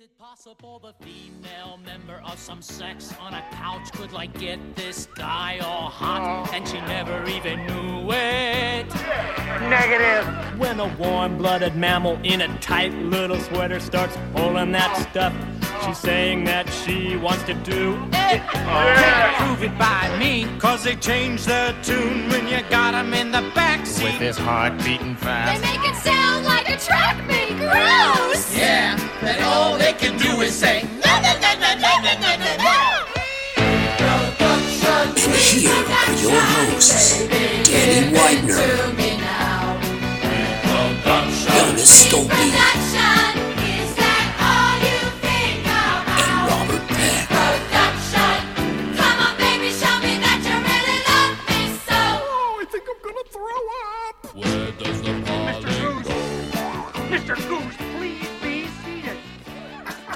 Is it possible the female member of some sex on a couch could like get this guy all hot and she never even knew it? Negative. When a warm-blooded mammal in a tight little sweater starts pulling that stuff, she's saying that she wants to do it. Can't prove it by me, cause they change their tune when you got 'em in the backseat. With his heart beating fast. They make it sound like a track meet. Gross! And all they can do is say, No, no, no, no, no, no, no, no, no! And here are your hosts, Danny Widener, Jonas Stolpe,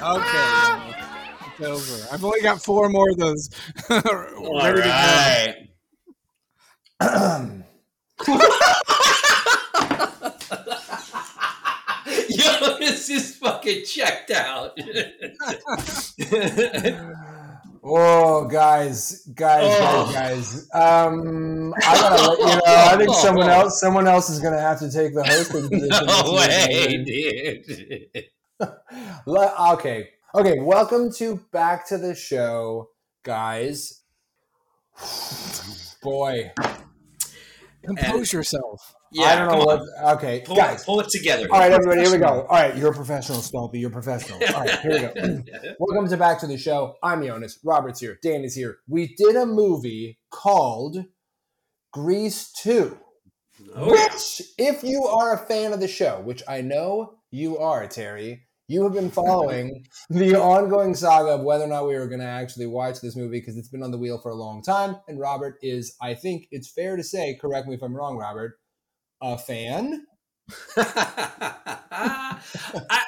Okay. It's over. I've only got four more of those. All ready to go. right. Yo, this is fucking checked out. Whoa, guys, guys, Oh. guys, guys. Um, I gotta let you know. I think someone else, someone else is gonna have to take the hosting position. no way, this dude. Le- Okay, okay. Welcome to back to the show, guys. Boy, Compose yourself. Yeah, I don't know what. on. Okay, Pull, guys. pull it together. All right, everybody, here we go. All right, you're a professional, Stumpy. You're a professional. All right, here we go. Welcome to Back to the Show. I'm Jonas. Robert's here. Dan is here. We did a movie called Grease 2, Oh, which, if you are a fan of the show, which I know you are, Terry, you have been following the ongoing saga of whether or not we were going to actually watch this movie because it's been on the wheel for a long time. And Robert is, I think it's fair to say, correct me if I'm wrong, Robert, a fan. I,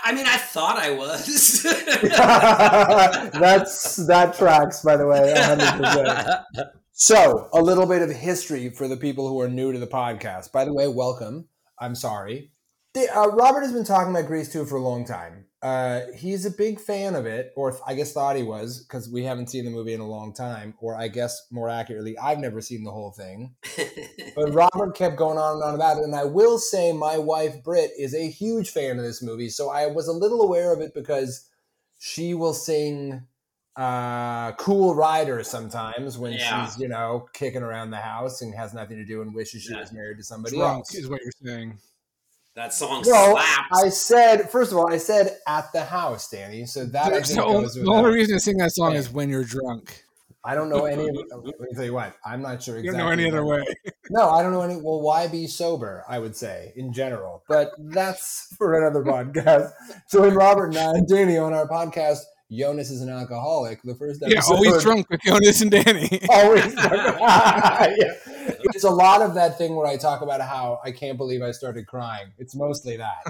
I mean, I thought I was. That's that tracks, by the way, 100%. So, a little bit of history for the people who are new to the podcast. By the way, welcome. I'm sorry. The- uh, Robert has been talking about Grease 2 for a long time. Uh, he's a big fan of it, or I guess thought he was, because we haven't seen the movie in a long time. Or I guess more accurately, I've never seen the whole thing. But Robert kept going on and on about it. And I will say, my wife, Britt, is a huge fan of this movie. So I was a little aware of it because she will sing uh, Cool Rider sometimes when Yeah. she's, you know, kicking around the house and has nothing to do and wishes she Yeah. was married to somebody Drunk else. is what you're saying. That song Well, slaps. I said, first of all, I said at the house, Danny. So that I That's think the, only, goes the only reason to sing that song Yeah. is when you're drunk. I don't know any. Let me tell you what. I'm not sure You exactly. don't know any other way. No, I don't know any. Well, why be sober? I would say in general, but that's for another podcast. Join Robert and I, and Danny on our podcast. Jonas is an alcoholic. The first episode. Yeah, always drunk with Jonas and Danny. Always drunk. Yeah. It's a lot of that thing where I talk about how I can't believe I started crying. It's mostly that.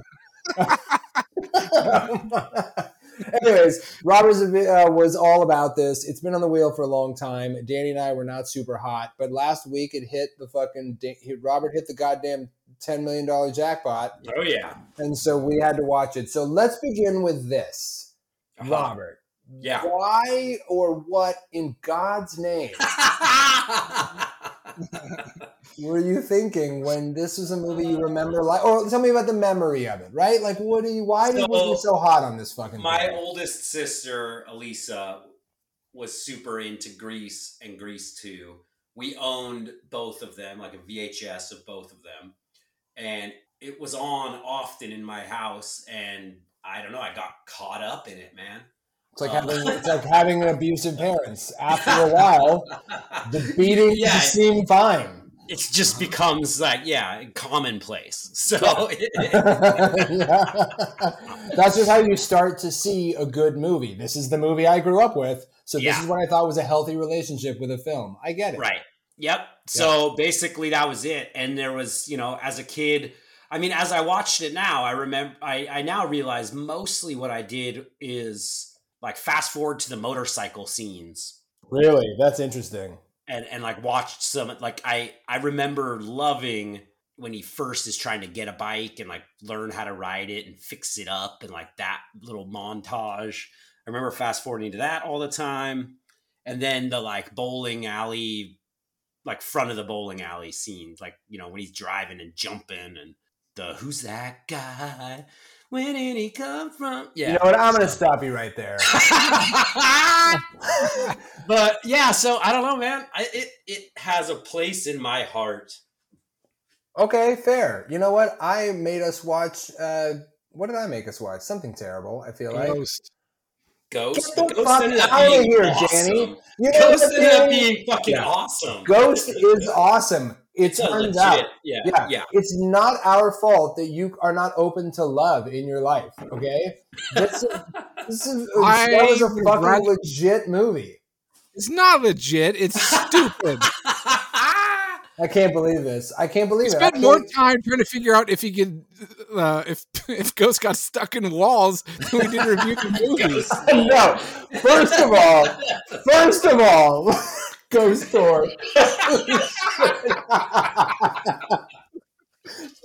Anyways, Robert's uh, was all about this. It's been on the wheel for a long time. Danny and I were not super hot, but last week it hit the fucking. Robert hit the goddamn ten million dollar jackpot, oh yeah, and so we had to watch it. So let's begin with this, Uh-huh. Robert. yeah. Why or what in God's name were you thinking when this was a movie you remember? Like, or tell me about the memory of it, right? Like, what do you? Why So, you so hot on this fucking? My oldest sister, Elisa, was super into Grease and Grease 2. We owned both of them, like a VHS of both of them. And it was on often in my house. And I don't know, I got caught up in it, man. It's like Uh, having it's like having abusive parents. After a while, the beating Yeah. just seem fine. it just becomes like, yeah, commonplace. So, yeah. That's just how you start to see a good movie. This is the movie I grew up with, so this Yeah. is what I thought was a healthy relationship with a film. I get it. Right. Yep. So basically that was it. And there was, you know, as a kid, I mean, as I watched it now, I remember I, I now realize mostly what I did is like fast forward to the motorcycle scenes Really, that's interesting. and, and like watched some like I I remember loving when he first is trying to get a bike and like learn how to ride it and fix it up and like that little montage. I remember fast forwarding to that all the time. And then the like bowling alley, like front of the bowling alley scenes, like, you know, when he's driving and jumping and the who's that guy? Where did he come from? Yeah. You know what? I'm going to stop you right there. but yeah, so I don't know, man. I, it it has a place in my heart. Okay, fair. You know what? I made us watch. Uh, what did I make us watch? Something terrible. I feel like. Ghost. Ghost. Get the Ghost fuck ended up outta being here, awesome. Danny. You know Ghost what, ended up being fucking Yeah. awesome. Ghost is awesome. It It's a turns legit. out. Yeah, Yeah. yeah. It's not our fault that you are not open to love in your life. Okay. This is, this is I that was a fucking rather- legit movie. It's not legit. It's stupid. I can't believe this. I can't believe We it. spent more time trying to figure out if he could, uh, if if Ghost got stuck in walls than we did review the movies. no. First of all, first of all, Ghost Tour.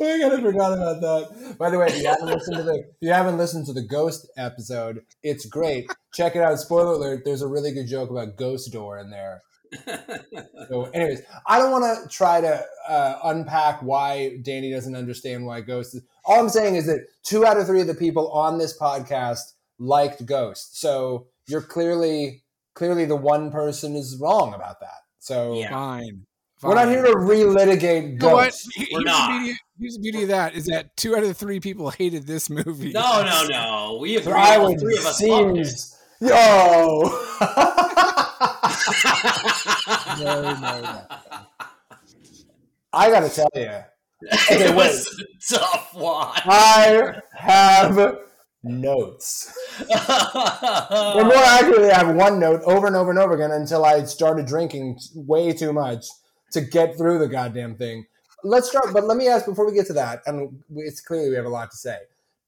I kind of forgot about that. By the way, if you haven't listened to the if you haven't listened to the Ghost episode, it's great. Check it out. Spoiler alert: There's a really good joke about Ghost Door in there. So, anyways, I don't want to try to uh, unpack why Danny doesn't understand why Ghost is. All I'm saying is that two out of three of the people on this podcast liked Ghost. So you're clearly clearly the one person is wrong about that. So Yeah. Fine. we're not here to relitigate You know what? Ghost. We're here's not. The beauty, here's the beauty of that is that two out of the three people hated this movie. no, no, no. We agree. I All three of us loved it. yo. no, no, no. I gotta tell you, it wait. was a tough one. I have notes. Or more accurately, I have one note over and over and over again until I started drinking way too much to get through the goddamn thing. Let's start, but let me ask before we get to that, and it's clearly we have a lot to say.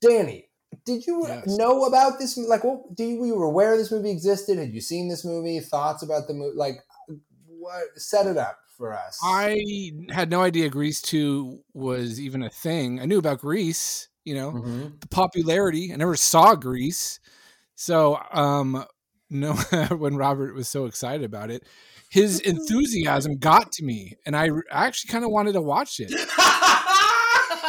Danny, did you Yes. know about this? Like, what? Do you, were you aware this movie existed? Had you seen this movie? Thoughts about the movie? Like, what? Set it up for us. I had no idea Grease 2 was even a thing. I knew about Grease, you know, Mhm. the popularity. I never saw Grease So, um, no, when Robert was so excited about it, his enthusiasm got to me, and I actually kind of wanted to watch it.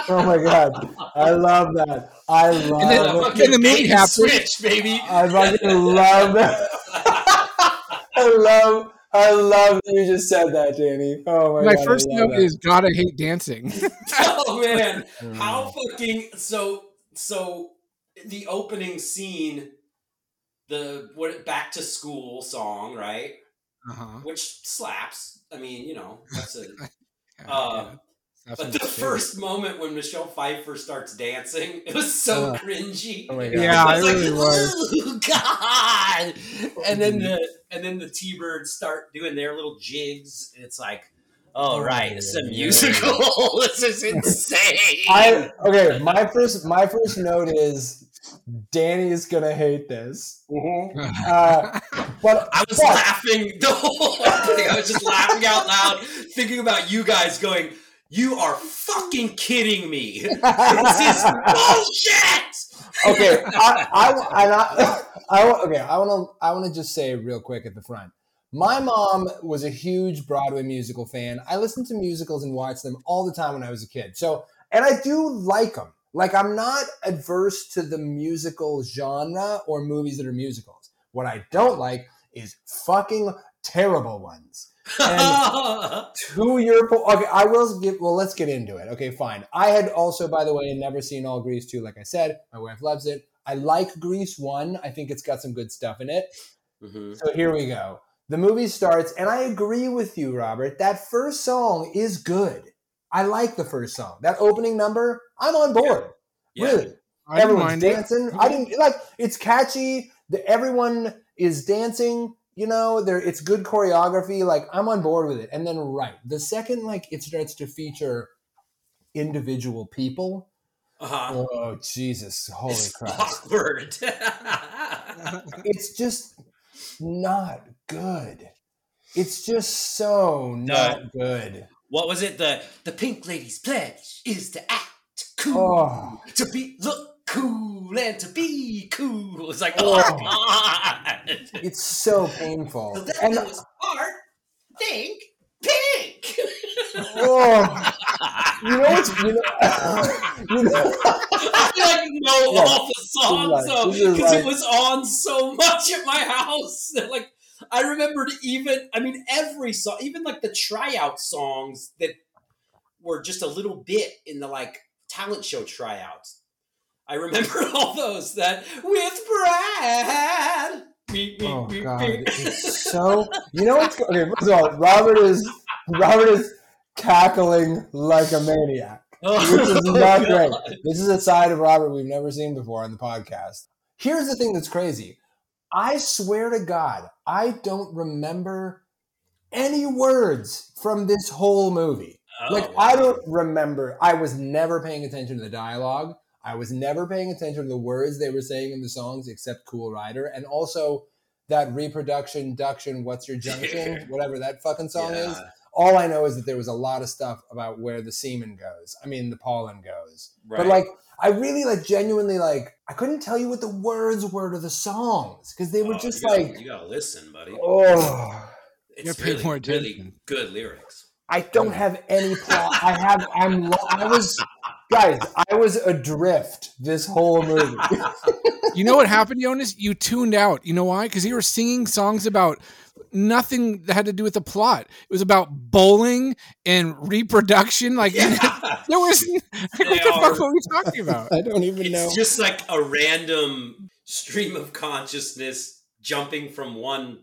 Oh my god, I love that. I love and then- it. Fucking the movie bait happened- switch, baby. I fucking love that. I love, I love that you just said that, Danny. Oh my, My god, I first love note that. is God, I hate dancing. oh man, Mm. how fucking so so the opening scene, the what back to school song, right? uh-huh. Which slaps. I mean, you know, that's a. Yeah, Uh, yeah. That's But the it is. first moment when Michelle Pfeiffer starts dancing, it was so Uh, cringy. oh my God. Yeah, I it was really was. God! And then the and then the T-Birds start doing their little jigs. And it's like, oh right, it's a yeah. musical. this is insane. I okay. My first, my first note is Danny is gonna hate this. Uh, but I was but- laughing the whole thing. I was just laughing out loud, thinking about you guys going, You are fucking kidding me. This is bullshit. okay, I, I, I, I, okay, I want to, I want to just say real quick at the front. My mom was a huge Broadway musical fan. I listened to musicals and watched them all the time when I was a kid. So, and I do like them. Like, I'm not adverse to the musical genre or movies that are musicals. What I don't like is fucking terrible ones. And to your point, okay, I will give. Well, let's get into it. Okay, fine. I had also, by the way, never seen all Grease two. Like I said, my wife loves it. I like Grease one. I think it's got some good stuff in it. Mhm. So here we go. The movie starts, and I agree with you, Robert. That first song is good. I like the first song. That opening number, I'm on board. Yeah. Really, I everyone's mind it. dancing. I didn't like. It's catchy. The, everyone is dancing. You know, there. It's good choreography. Like I'm on board with it. And then right, the second like it starts to feature individual people. Uh-huh. Oh Jesus, holy It's Christ! awkward. It's just not good. It's just so not good. what was it? The the Pink Lady's pledge is to act cool, Oh. to be look cool, and to be cool. It's like, Oh. oh, God. It's so painful. So then And was art, think, pink. oh, you know what's you know, you know I like you know Yeah. all the songs though, because it was on so much at my house. Like I remembered even, I mean, every song, even like the tryout songs that were just a little bit in the like talent show tryouts. I remember all those that with Brad. Beep, beep, Oh beep, god, it's so. You know what's go- okay? First of all, Robert is Robert is cackling like a maniac, oh, which is Oh, not great. This is a side of Robert we've never seen before on the podcast. Here's the thing that's crazy. I swear to God, I don't remember any words from this whole movie. Oh, like wow. I don't remember. I was never paying attention to the dialogue. I was never paying attention to the words they were saying in the songs, except "Cool Rider," and also that reproduction, duction, what's your junction, whatever that fucking song is. All I know is that there was a lot of stuff about where the semen goes. I mean, the pollen goes. But like, I really like genuinely like I couldn't tell you what the words were to the songs because they were Oh, just you gotta- like, you gotta listen, buddy. oh. It's gotta really, more really good lyrics. I don't have any plot. I have. I'm. lo- I was, guys. I was adrift this whole movie. You know what happened, Jonas? You tuned out. You know why? Because you were singing songs about nothing that had to do with the plot. It was about bowling and reproduction. Like there was like, what the are. fuck were we talking about? I don't even know. It's just like a random stream of consciousness jumping from one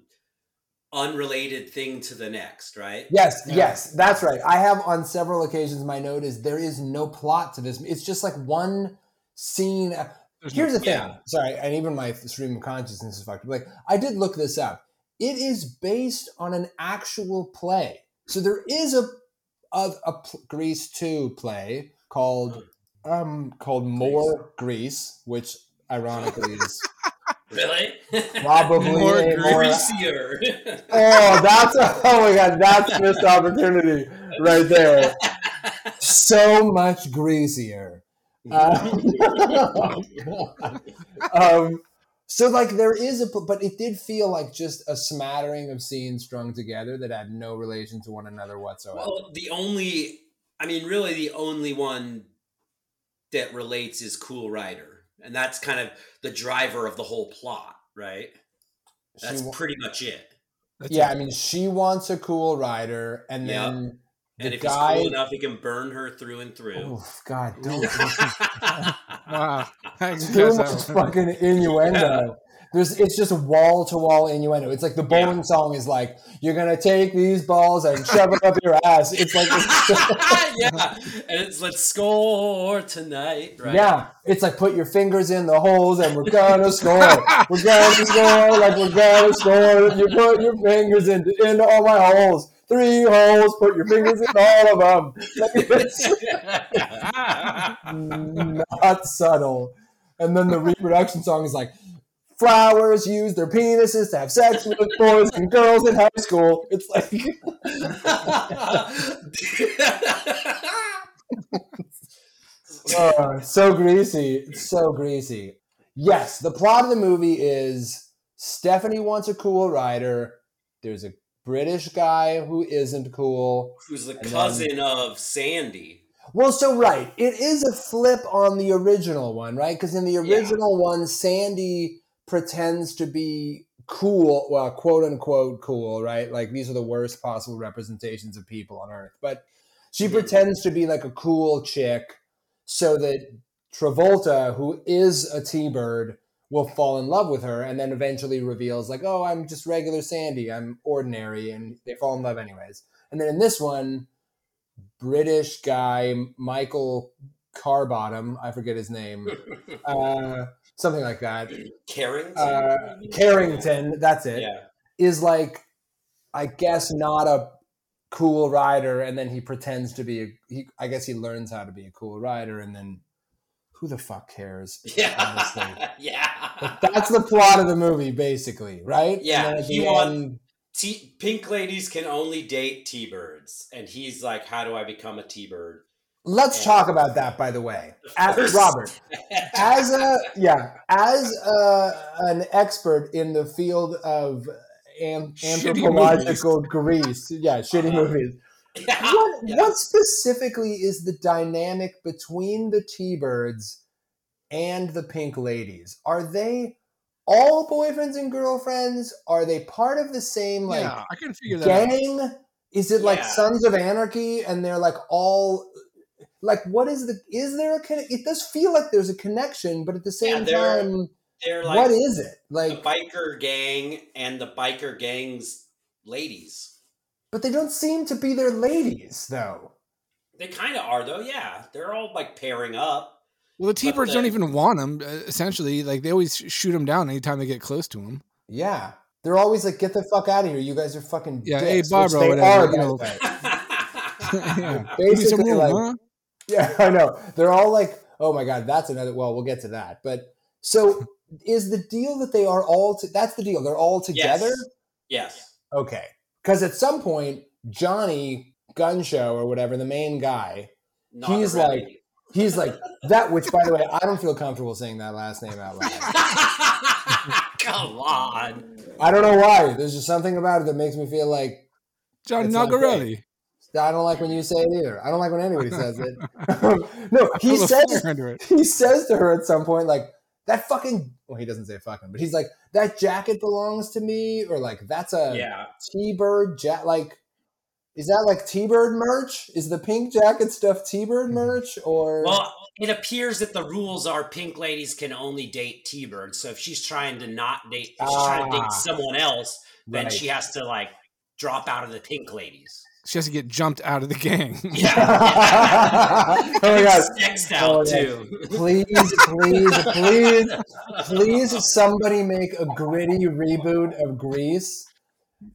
unrelated thing to the next, right? Yes, Yeah. yes, that's right. I have on several occasions. My note is there is no plot to this. It's just like one scene. There's Here's no- the thing. yeah. Sorry, and even my stream of consciousness is fucked. up. Like I did look this up. It is based on an actual play. So there is a a, a pl- Grease two play called um called More Grease, which ironically is Really? probably More a more. Greasier. Oh, that's a, oh my god, that's missed opportunity right there. So much greasier. Oh, um, so like there is a, but it did feel like just a smattering of scenes strung together that had no relation to one another whatsoever. well, the only, I mean, really, the only one that relates is Cool Rider, and that's kind of the driver of the whole plot, right? That's wa- pretty much it. That's yeah, it. I mean, she wants a cool rider, and Yeah. then And the if guy. he's cool enough, he can burn her through and through. oh God, don't wow. Thanks, too much fucking innuendo. There's, it's just wall to wall innuendo. It's like the bowling Yeah. song is like, "You're gonna take these balls and shove them up your ass." It's like, it's yeah, and it's let's score tonight, right? yeah, it's like put your fingers in the holes and we're gonna score. We're gonna score like we're gonna score. You put your fingers in into all my holes. Three holes. Put your fingers in all of them. Like, not subtle. And then the reproduction song is like, flowers use their penises to have sex with boys and girls in high school. It's like, oh, so greasy. It's so greasy. Yes, the plot of the movie is Stephanie wants a cool rider. There's a British guy who isn't cool. Who's the cousin of Sandy? Well, so right, it is a flip on the original one, right? Because in the Yeah. original one, Sandy pretends to be cool, well, quote unquote cool, right? Like these are the worst possible representations of people on Earth, but she pretends to be like a cool chick, so that Travolta, who is a T-bird, will fall in love with her, and then eventually reveals like, "Oh, I'm just regular Sandy. I'm ordinary," and they fall in love anyways. And then in this one, British guy Michael Carbottom, I forget his name, uh, something like that. Carrington? Uh, Carrington, that's it. Is yeah. Is like, I guess not a cool rider, and then he pretends to be. A, he, I guess he learns how to be a cool rider, and then who the fuck cares? Yeah. honestly. yeah. But that's the plot of the movie, basically, right? Yeah, he end- T- pink ladies can only date T-birds, and he's like, "How do I become a T-bird?" Let's talk about that, by the way. As, Robert, as a yeah, as a, an expert in the field of an- anthropological Grease, yeah, shitty Uh-huh. movies. Yeah, What, yeah. what specifically is the dynamic between the T-birds and the pink ladies? Are they all boyfriends and girlfriends? Are they part of the same like yeah, I couldn't figure that out. gang? Is it like Sons of Anarchy and they're like all like what is the is there a conne- it does feel like there's a connection, but at the Yeah, same they're- time, They're like what is it? the Like biker gang and the biker gang's ladies. but they don't seem to be their ladies though. They kind of are though. Yeah, they're all like pairing up. Well, the T-birds the- don't even want them. Essentially, like they always shoot them down anytime they get close to them. Yeah. They're always like, get the fuck out of here. You guys are fucking Yeah, hey, dicks," Barbara, which they whatever, are, you by know. the way. yeah. Give some Basically, room, like, huh? Yeah, I know. They're all like, oh my god, that's another. Well, we'll get to that. But so is the deal that they are all? To, that's the deal. They're all together. Yes. yes. Okay. Because at some point, Johnny Gun Show or whatever, the main guy, Not He's really. like- he's like that. Which, by the way, I don't feel comfortable saying that last name out loud. Come on. I don't know why. There's just something about it that makes me feel like John It's not Nagarelli. I don't like when you say it either. I don't like when anybody says it. no, he says fire under it. he says to her at some point, like, that fucking well, he doesn't say fucking, but he's like, that jacket belongs to me, or like that's a Yeah. T-Bird jacket. Like, is that like T-Bird merch? Is the pink jacket stuff T-Bird merch, or Well, it appears that the rules are pink ladies can only date T-birds. So if she's trying to not date, if she's trying to Ah. date someone else, then Right. she has to like drop out of the pink ladies. She has to get jumped out of the gang. Yeah. oh my god! Sexed Oh, out yeah. too. Please, please, please, please, somebody make a gritty reboot of Grease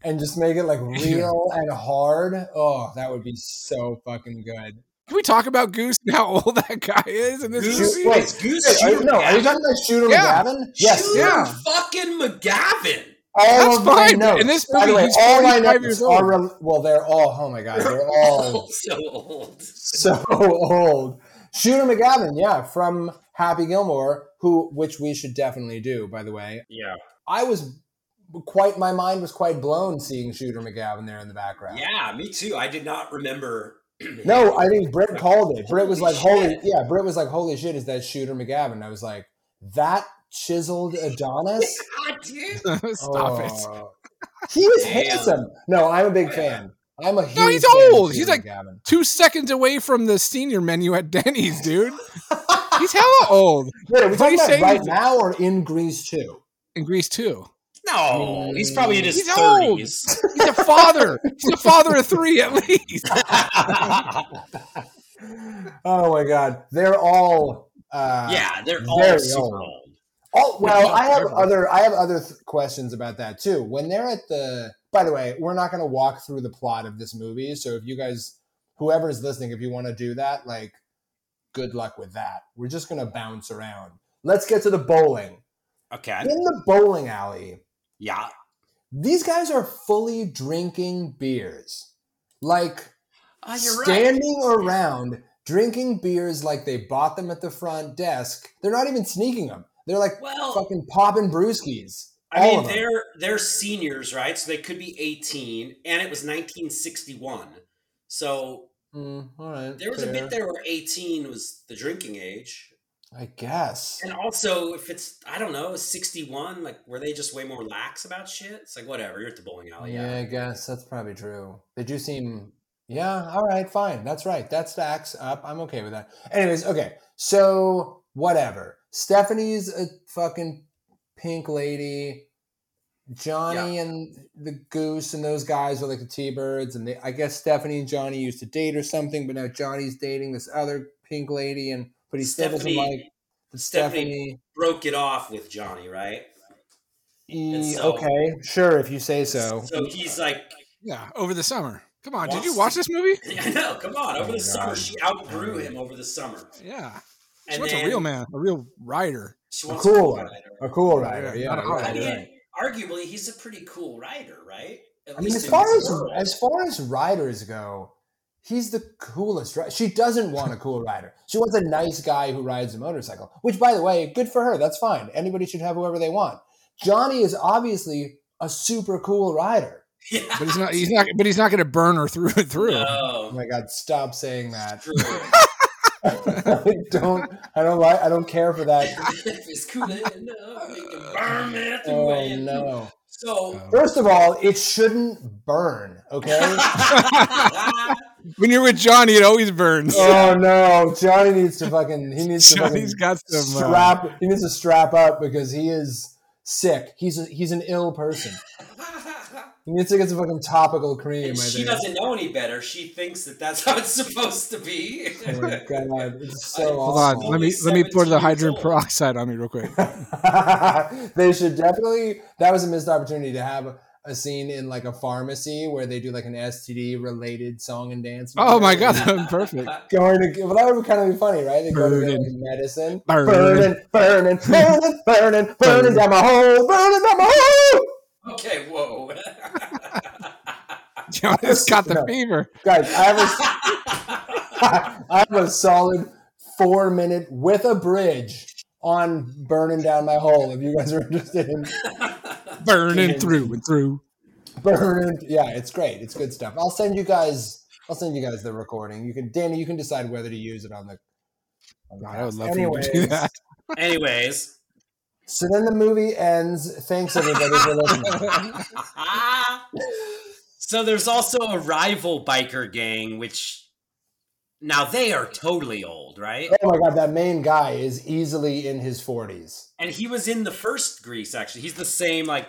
and just make it like real and hard. Oh, that would be so fucking good. Can we talk about Goose and how old that guy is in this Goose- movie? Wait, Is Goose Wait, are you, Shooter no, are you McGavin? talking about Shooter Yeah. McGavin? Yes. Shooter yeah. fucking McGavin. All That's of my fine, but notes. in this By the movie, way, he's all my 45 notes years are old. rel- well, they're all. Oh my god, they're all so old. so old. Shooter McGavin, yeah, from Happy Gilmore, who which we should definitely do. By the way, Yeah. I was quite. My mind was quite blown seeing Shooter McGavin there in the background. Yeah, me too. I did not remember. No, I think Britt called it. Britt was Holy like, "Holy, yeah." Britt was like, "Holy shit, is that Shooter McGavin?" I was like, "That chiseled Adonis." God, dude. Stop it. Oh. He is Damn. handsome. No, I'm a big fan. I'm a huge. No, he's fan old. He's like- McGavin. Two seconds away from the senior menu at Denny's, dude. He's hella old. Wait, are we're talking about saying? right now or in Grease too? In Grease too. No, he's probably in his He's old. thirties. He's a father. He's a father of three at least. oh my god, they're all. Uh, yeah, they're all very super old. old. Oh well, I have other I have other th- questions about that too. When they're at the, by the way, we're not going to walk through the plot of this movie. So if you guys, whoever's listening, if you want to do that, like, good luck with that. We're just going to bounce around. Let's get to the bowling. Okay. In the bowling alley, Yeah. these guys are fully drinking beers, like Oh, you're right. standing around drinking beers like they bought them at the front desk. They're not even sneaking them. They're like Well, fucking popping brewskis. I mean, they're they're seniors, right? So they could be 18, and it was 1961. So Mm, all right. there was a bit there where 18 was the drinking age, I guess. and also if it's I don't know 61, like were they just way more lax about shit? It's like whatever. You're at the bowling alley. yeah, Yeah. I guess that's probably true. They do seem. Yeah. All right. Fine. That's right. That stacks up. I'm okay with that. Anyways. Okay. So whatever. Stephanie's a fucking pink lady. Johnny and the goose and those guys are like the T-birds, and they, I guess Stephanie and Johnny used to date or something, but now Johnny's dating this other pink lady, and but he still doesn't like Stephanie- Stephanie. Broke it off with Johnny, right? E- so- okay, sure, if you say so. So he's like, Yeah, over the summer. Come on, did Wants you to- watch this movie? I know, come on, over Oh, the summer, she outgrew him over the summer. Yeah. She And wants a real man, a real rider. She A cool a one. rider. A cool rider, Yeah, yeah. not a I mean, right. arguably, he's a pretty cool writer, right? At I mean, as far as world. as far as riders go, he's the coolest. Right? She doesn't want a cool rider. She wants a nice guy who rides a motorcycle. Which, by the way, good for her. That's fine. Anybody should have whoever they want. Johnny is obviously a super cool rider. yeah. But he's not. He's not. But he's not going to burn her through and through. Oh my god! Stop saying that. true. I don't. I don't like. I don't care for that. it's cool enough, you can burn Oh no! So, First of all, it shouldn't burn. Okay. When you're with Johnny, it always burns. oh no! Johnny needs to fucking. He needs to. Johnny's fucking got some. Uh, strap. He needs to strap up because he is sick. He's a, he's an ill person. He needs to get some fucking topical cream. And she doesn't know any better. She thinks that that's how it's supposed to be. Oh my god! It's so hold on. awful. Let me let me pour the hydrogen old. peroxide on me real quick. they should definitely. That was a missed opportunity to have a scene in like a pharmacy where they do like an STD related song and dance. Oh my god, that would be perfect. Going to, well, that would kind of be funny, right? They go to get like, medicine, Burning. burning, burning, burning, burning, burning down my hole, burning down my hole. okay, whoa. Johnny's got the No. fever. Guys, I have a, I have a solid four minute with a bridge on burning down my hole. If you guys are interested in Burning through and through. burning, yeah, it's great. It's good stuff. I'll send you guys. I'll send you guys the recording. You can, Danny. You can decide whether to use it on the. on God, I would love for you to do Anyways, that. Anyways, So then the movie ends. Thanks everybody for listening. So there's also a rival biker gang, which now they are totally old, right? Oh my god, that main guy is easily in his forties. And he was in the first Grease. Actually, he's the same like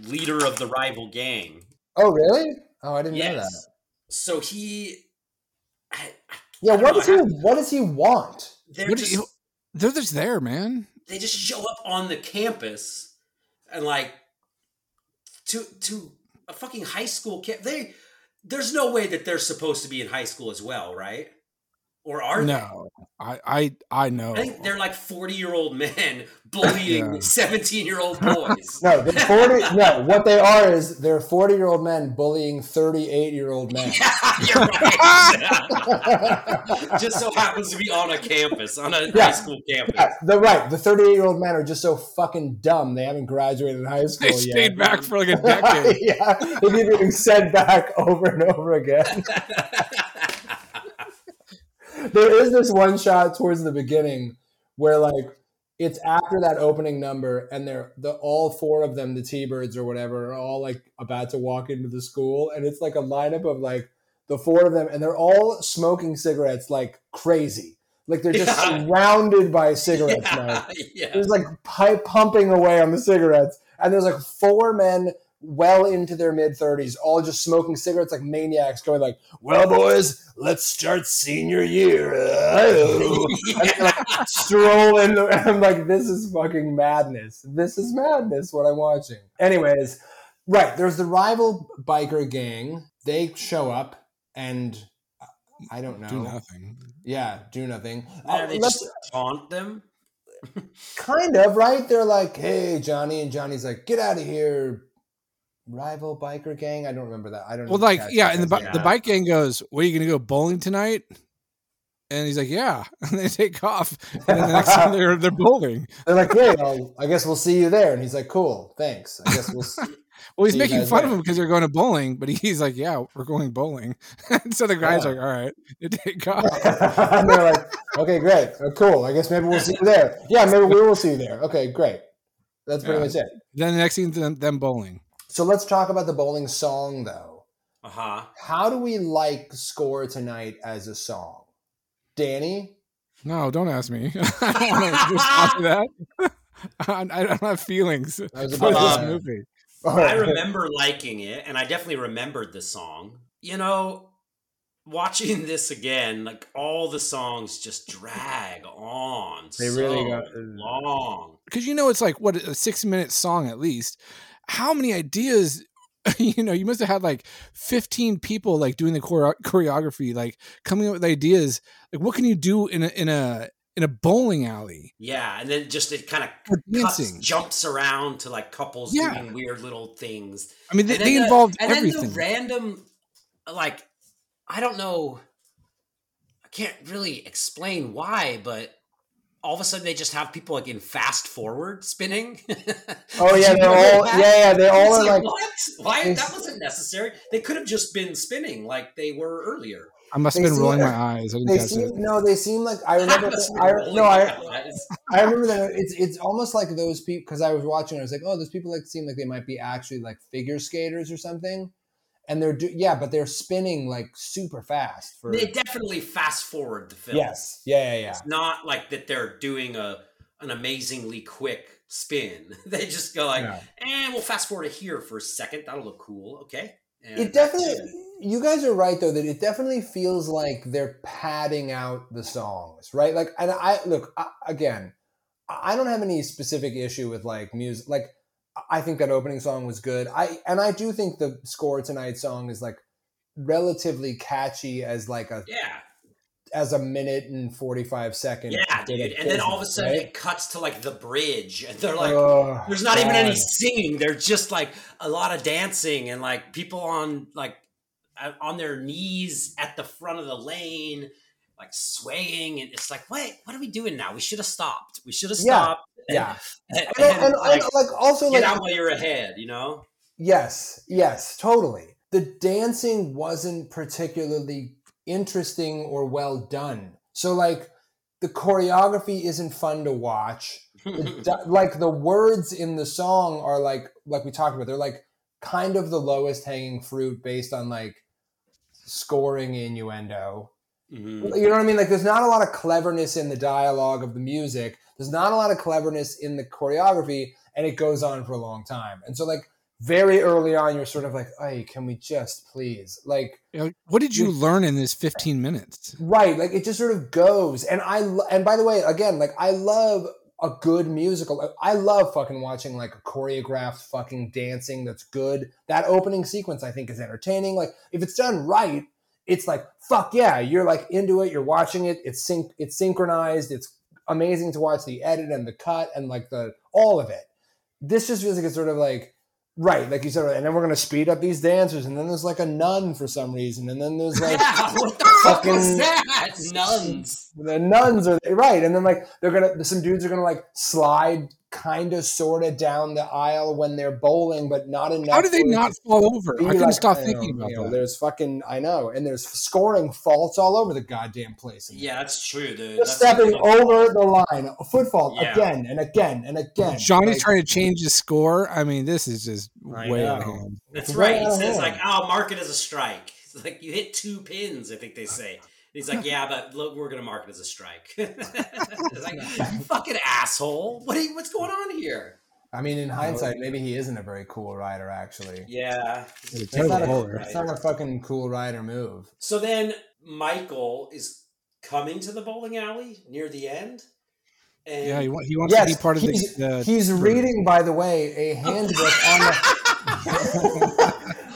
leader of the rival gang. Oh really? Oh, I didn't know that. So he, I, I, Yeah, I what does he? I- What does he want? they're What just you- They're just there, man. they just show up on the campus and like to to a fucking high school kid. They there's no way that they're supposed to be in high school as well, right? Or are they? No, I I I know. I think they're like 40 year old men bullying Yeah. 17 year old boys. No, they're forty. no, what they are is they're forty-year-old men bullying thirty-eight-year-old men. yeah, You're right. Just so happens to be on a campus, on a Yeah. high school campus. Yeah, the right. The thirty-eight-year-old men are just so fucking dumb. They haven't graduated high school They yet. stayed back for like a decade. yeah, they keep getting sent back over and over again. There is this one shot towards the beginning where like it's after that opening number and they're the all four of them the t-birds or whatever are all like about to walk into the school and it's like a lineup of like the four of them and they're all smoking cigarettes like crazy like they're just Yeah. surrounded by cigarettes yeah, yeah. there's like pipe pumping away on the cigarettes, and there's like four men well into their mid 30s, all just smoking cigarettes like maniacs, going like, "Well, boys, let's start senior year." Uh-oh." And like strolling, and I'm like, "This is fucking madness. This is madness. What I'm watching." Anyways, right there's the rival biker gang. They show up, and I don't know. Do nothing. Yeah, do nothing. Yeah, Uh, they let's- just taunt them. kind of right they're like hey johnny and johnny's like get out of here rival biker gang i don't remember that i don't know. Well, like yeah, and the name. the bike gang goes, "What are you gonna go bowling tonight?" And he's like, "Yeah." And they take off, and then the next time they're they're bowling. they're like yeah well, i guess we'll see you there and he's like cool thanks i guess we'll see Well, he's See making fun of later. him because they're going to bowling, but he's like, "Yeah, we're going bowling." and so the guy's Yeah. like, "All right," they take off. and they're like okay great Uh, cool i guess maybe we'll see you there yeah maybe we will see you there okay great that's pretty Yeah. much it then the next thing, them bowling. So let's talk about the bowling song though Uh huh. how do we like score tonight as a song danny No, don't ask me. I don't want to respond to that. I, I don't have feelings I for this to- movie. I remember liking it, and I definitely remembered the song. You know, watching this again, like all the songs just drag on. They so really got- long. because you know it's like what a six minute song at least. How many ideas? You know, you must have had like fifteen people like doing the chore- choreography, like coming up with ideas. Like, what can you do in a in a in a bowling alley. Yeah, and then just it kind of cuts, jumps around to like couples Yeah. doing weird little things. I mean, they, they the- and everything. then the random, like, I don't know, I can't really explain why, but all of a sudden they just have people like in fast forward spinning. Oh yeah, they're all that? yeah, yeah, they all It's are like what? Why they- that wasn't necessary? They could have just been spinning like they were earlier. I must have been seem- rolling my eyes. I didn't they catch seem it. no, they seem like I remember. That's I, no, I. I remember that it's it's almost like those people because I was watching. I was like, oh, those people like seem like they might be actually like figure skaters or something, and they're do, yeah, but they're spinning like super fast for They definitely fast forward the film. yes, yeah, yeah, yeah. It's not like that they're doing a an amazingly quick spin. They just go like, Yeah. and we'll fast forward to here for a second. That'll look cool. Okay. And It definitely. You guys are right though that it definitely feels like they're padding out the songs, right? Like, and I look I, again. I don't have any specific issue with like music. Like, I think that opening song was good. I and I do think the score tonight song is like relatively catchy as like a Yeah. as a minute and 45 second Yeah, dude. And then all of a sudden right? it cuts to like the bridge and they're like Oh, there's not even any singing. They're just like a lot of dancing and like people on like on their knees at the front of the lane like swaying and it's like wait what are we doing now we should have stopped we should have stopped yeah. and, And, and, and, like, like also get like out while you're ahead you know yes yes totally the dancing wasn't particularly interesting or well done so like the choreography isn't fun to watch The like the words in the song are like like we talked about they're like kind of the lowest hanging fruit based on like scoring innuendo Mhm. you know what I mean? Like, there's not a lot of cleverness in the dialogue of the music. There's not a lot of cleverness in the choreography, and it goes on for a long time. And so, like, very early on, you're sort of like, "Hey, can we just please?" Like, what did you learn in this 15 minutes? right? Like, it just sort of goes. And I, and by the way, again, like, I love a good musical. I love fucking watching like a choreographed fucking dancing that's good. That opening sequence, I think, is entertaining. Like, if it's done right, it's like fuck yeah you're like into it you're watching it it's sync it's synchronized it's amazing to watch the edit and the cut and like the all of it. This just feels like it's sort of like right like you said and then we're gonna speed up these dancers and then there's like a nun for some reason and then there's like yeah what the fuck was fucking- that? Nuns. The nuns are right and then like they're gonna some dudes are gonna like slide kind of sort of down the aisle when they're bowling but not enough How do they not fall over? I be couldn't like, stop I thinking know, about you know, that. There's fucking, I know, and there's scoring faults all over the goddamn place. yeah that's true dude Just That's stepping like- over the line, a foot fault Yeah. again and again and again. Johnny's Like, trying to change his score. I mean, this is just I way out of hand. That's It's right. way He says hand. like, "I'll mark it as a strike." It's like you hit two pins. I think they say. He's like, "Yeah, but look, we're gonna mark it as a strike." it's like, fucking asshole. What? Are you, what's going on here? I mean, in hindsight, maybe he isn't a very cool rider. Actually, Yeah. He's a it's not, a, it's not a fucking cool rider move. So then Michael is coming to the bowling alley near the end, and Yeah, he, wa- he wants Yes, to be part of he's, the. Uh, he's reading, by the way, a handbook on a,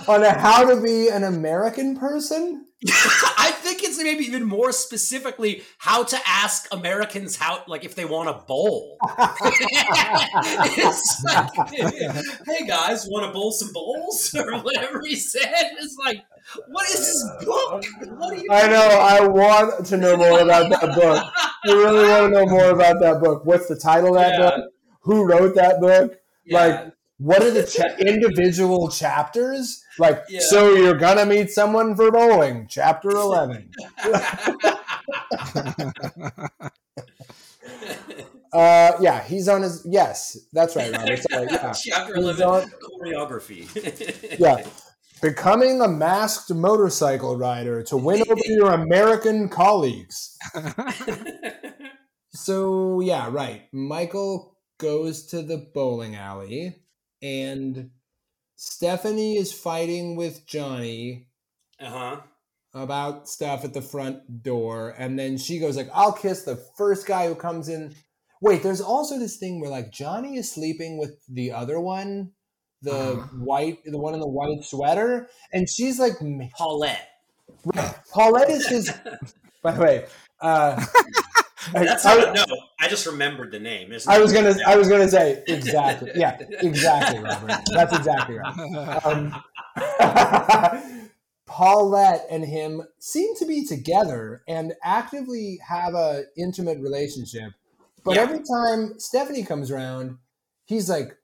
on a how to be an American person. I think it's maybe even more specifically how to ask Americans how, like, if they want a bowl. it's like, hey guys, want to bowl some bowls or whatever he said. It's like, what is this book? What are you? I know. I want to know more about that book. I really want to know more about that book. What's the title of that Yeah. book? Who wrote that book? Yeah. Like, what are the cha- individual chapters? Like, Yeah. so you're gonna meet someone for bowling, chapter eleven. Uh, yeah, he's on his. Yes, that's right, Robert. Sorry, yeah. Chapter He's eleven on- choreography. yeah. Becoming a masked motorcycle rider to win over your American colleagues. So yeah, right. Michael goes to the bowling alley, and Stephanie is fighting with Johnny uh huh. about stuff at the front door, and then she goes like, "I'll kiss the first guy who comes in." Wait, there's also this thing where like Johnny is sleeping with the other one, the Uh-huh. white, the one in the white sweater, and she's like, Paulette. Paulette is his. By the way, uh, That's I, not, no. I just remembered the name. I was gonna I was gonna say exactly. Yeah, exactly, Robert. That's exactly right. Um, Paulette and him seem to be together and actively have a intimate relationship. But Yeah. every time Stephanie comes around, he's like,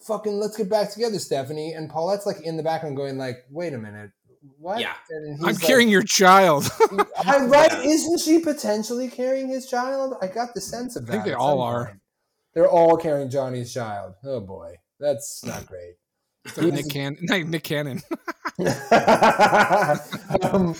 "Fucking, let's get back together, Stephanie." And Paulette's like in the background, going like, "Wait a minute, what?" Yeah. I'm like, carrying your child. I'm right. Isn't she potentially carrying his child? I got the sense of that. I think they all are. point. They're all carrying Johnny's child. Oh boy, that's not great. Nick, Can- Nick Cannon. um,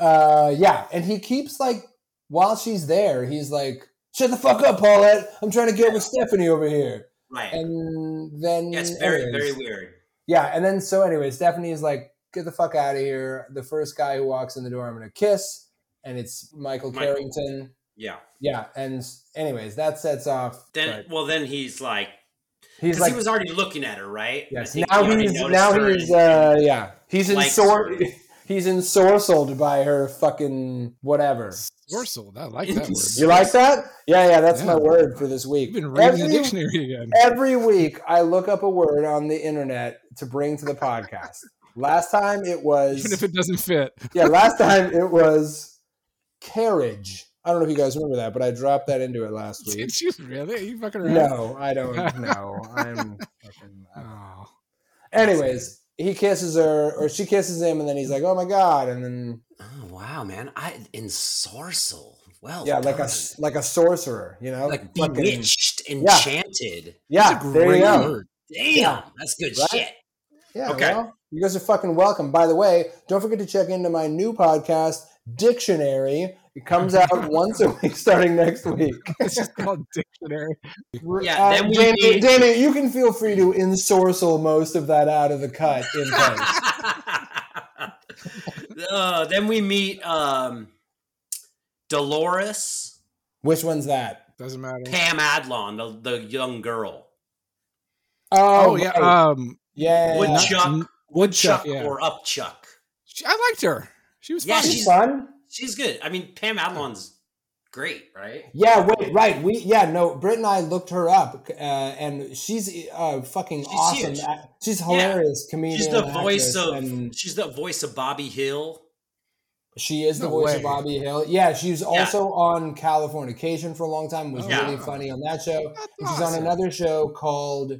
uh, yeah, and he keeps like while she's there, he's like, "Shut the fuck up, Paulette! I'm trying to get with Stephanie over here." right. And then yeah, it's very anyways- very weird. Yeah, and then so anyway, Stephanie's like, "Get the fuck out of here!" The first guy who walks in the door, I'm gonna kiss, and it's Michael, Michael. Carrington. Yeah. Yeah, and anyways, that sets off. Then but well then he's like he's like, he was already looking at her, right? Yes. Now he he's now he's uh yeah he's in likes sore her. he's ensorcelled by her fucking whatever. Morsel. I like that word. You like that? Yeah, yeah. That's my word for this week. You've been reading the dictionary again. Every week, I look up a word on the internet to bring to the podcast. Last time it was Even if it doesn't fit. yeah. Last time it was carriage. I don't know if you guys remember that, but I dropped that into it last week. Did you really? Are you fucking around? No, I don't know. I'm fucking. Oh. Anyways, he kisses her, or she kisses him, and then he's like, "Oh my god!" And then Oh wow, man! I ensorcel. Well, yeah, like a like a sorcerer, you know, like Fucking- bewitched, enchanted. Yeah, That's there you go. word. Damn, Yeah. that's good Right? shit. Yeah, Okay. well, you guys are fucking welcome. By the way, don't forget to check into my new podcast, Dictionary. It comes out once a week starting next week. It's just called dictionary. Yeah, Uh, then we Danny, need- Danny, you can feel free to ensorcel most of that out of the cut in post. uh, then we meet um, Dolores, Which one's that? Doesn't matter. Pam Adlon, the, the young girl. Oh, yeah. right. Um, yeah. Woodchuck, N- Woodchuck, yeah. or Upchuck. she- I liked her. She was Yeah, fun. She's fun. She's good. I mean, Pam Adlon's great, right? Yeah, wait, right. We yeah, no, Britt and I looked her up, uh, and she's uh, fucking She's awesome. huge. She's hilarious comedian. She's the voice of. and She's the voice of Bobby Hill. she is the No voice way. of Bobby Hill. Yeah, she was also on Californication for a long time. Was Yeah. really funny on that show. That's And she's on another show called.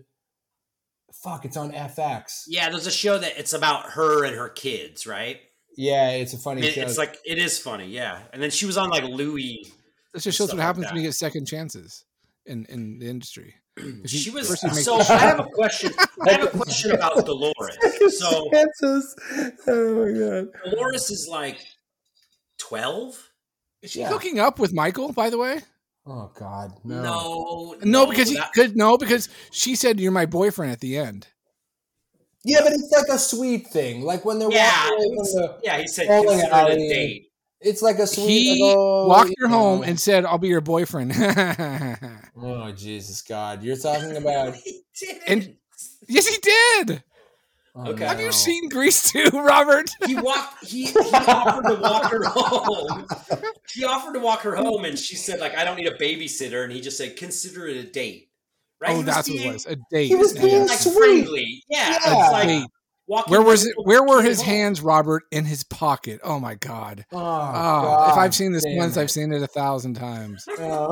Fuck, it's on FX. Yeah, there's a show that it's about her and her kids, right? Yeah, it's a funny It- show. it's like it is funny, yeah. And then she was on like Louie. This just shows stuff what like happens that. when you get second chances in, in the industry. If you- She was first you so. I have a question. I have a question about Dolores. So Chances. Oh my god. Dolores is like twelve. Is she Yeah. hooking up with Michael, by the way? Oh god. No. No, No, because he that- could no, because she said you're my boyfriend at the end. Yeah, but it's like a sweet thing. Like when they're yeah, walking away from the. yeah. He said bowling consider it alley. a date. It's like a sweet. He like, oh, walked her home know. and said, "I'll be your boyfriend." Oh Jesus God! You're talking about. He didn't. And- yes, he did. Oh, Okay. Have you seen Grease 2, Robert? he walked. He, he offered to walk her home. He offered to walk her home, and she said, "Like I don't need a babysitter." And he just said, "Consider it a date." Right? Oh, was that's what it was. A date. He was being Like Sweet. friendly. Yeah. Yeah. It's like Date. walking Where was it? Where were his home. hands, Robert, in his pocket? Oh my God! Oh, Oh, God if I've seen this once, it. I've seen it a thousand times. Oh.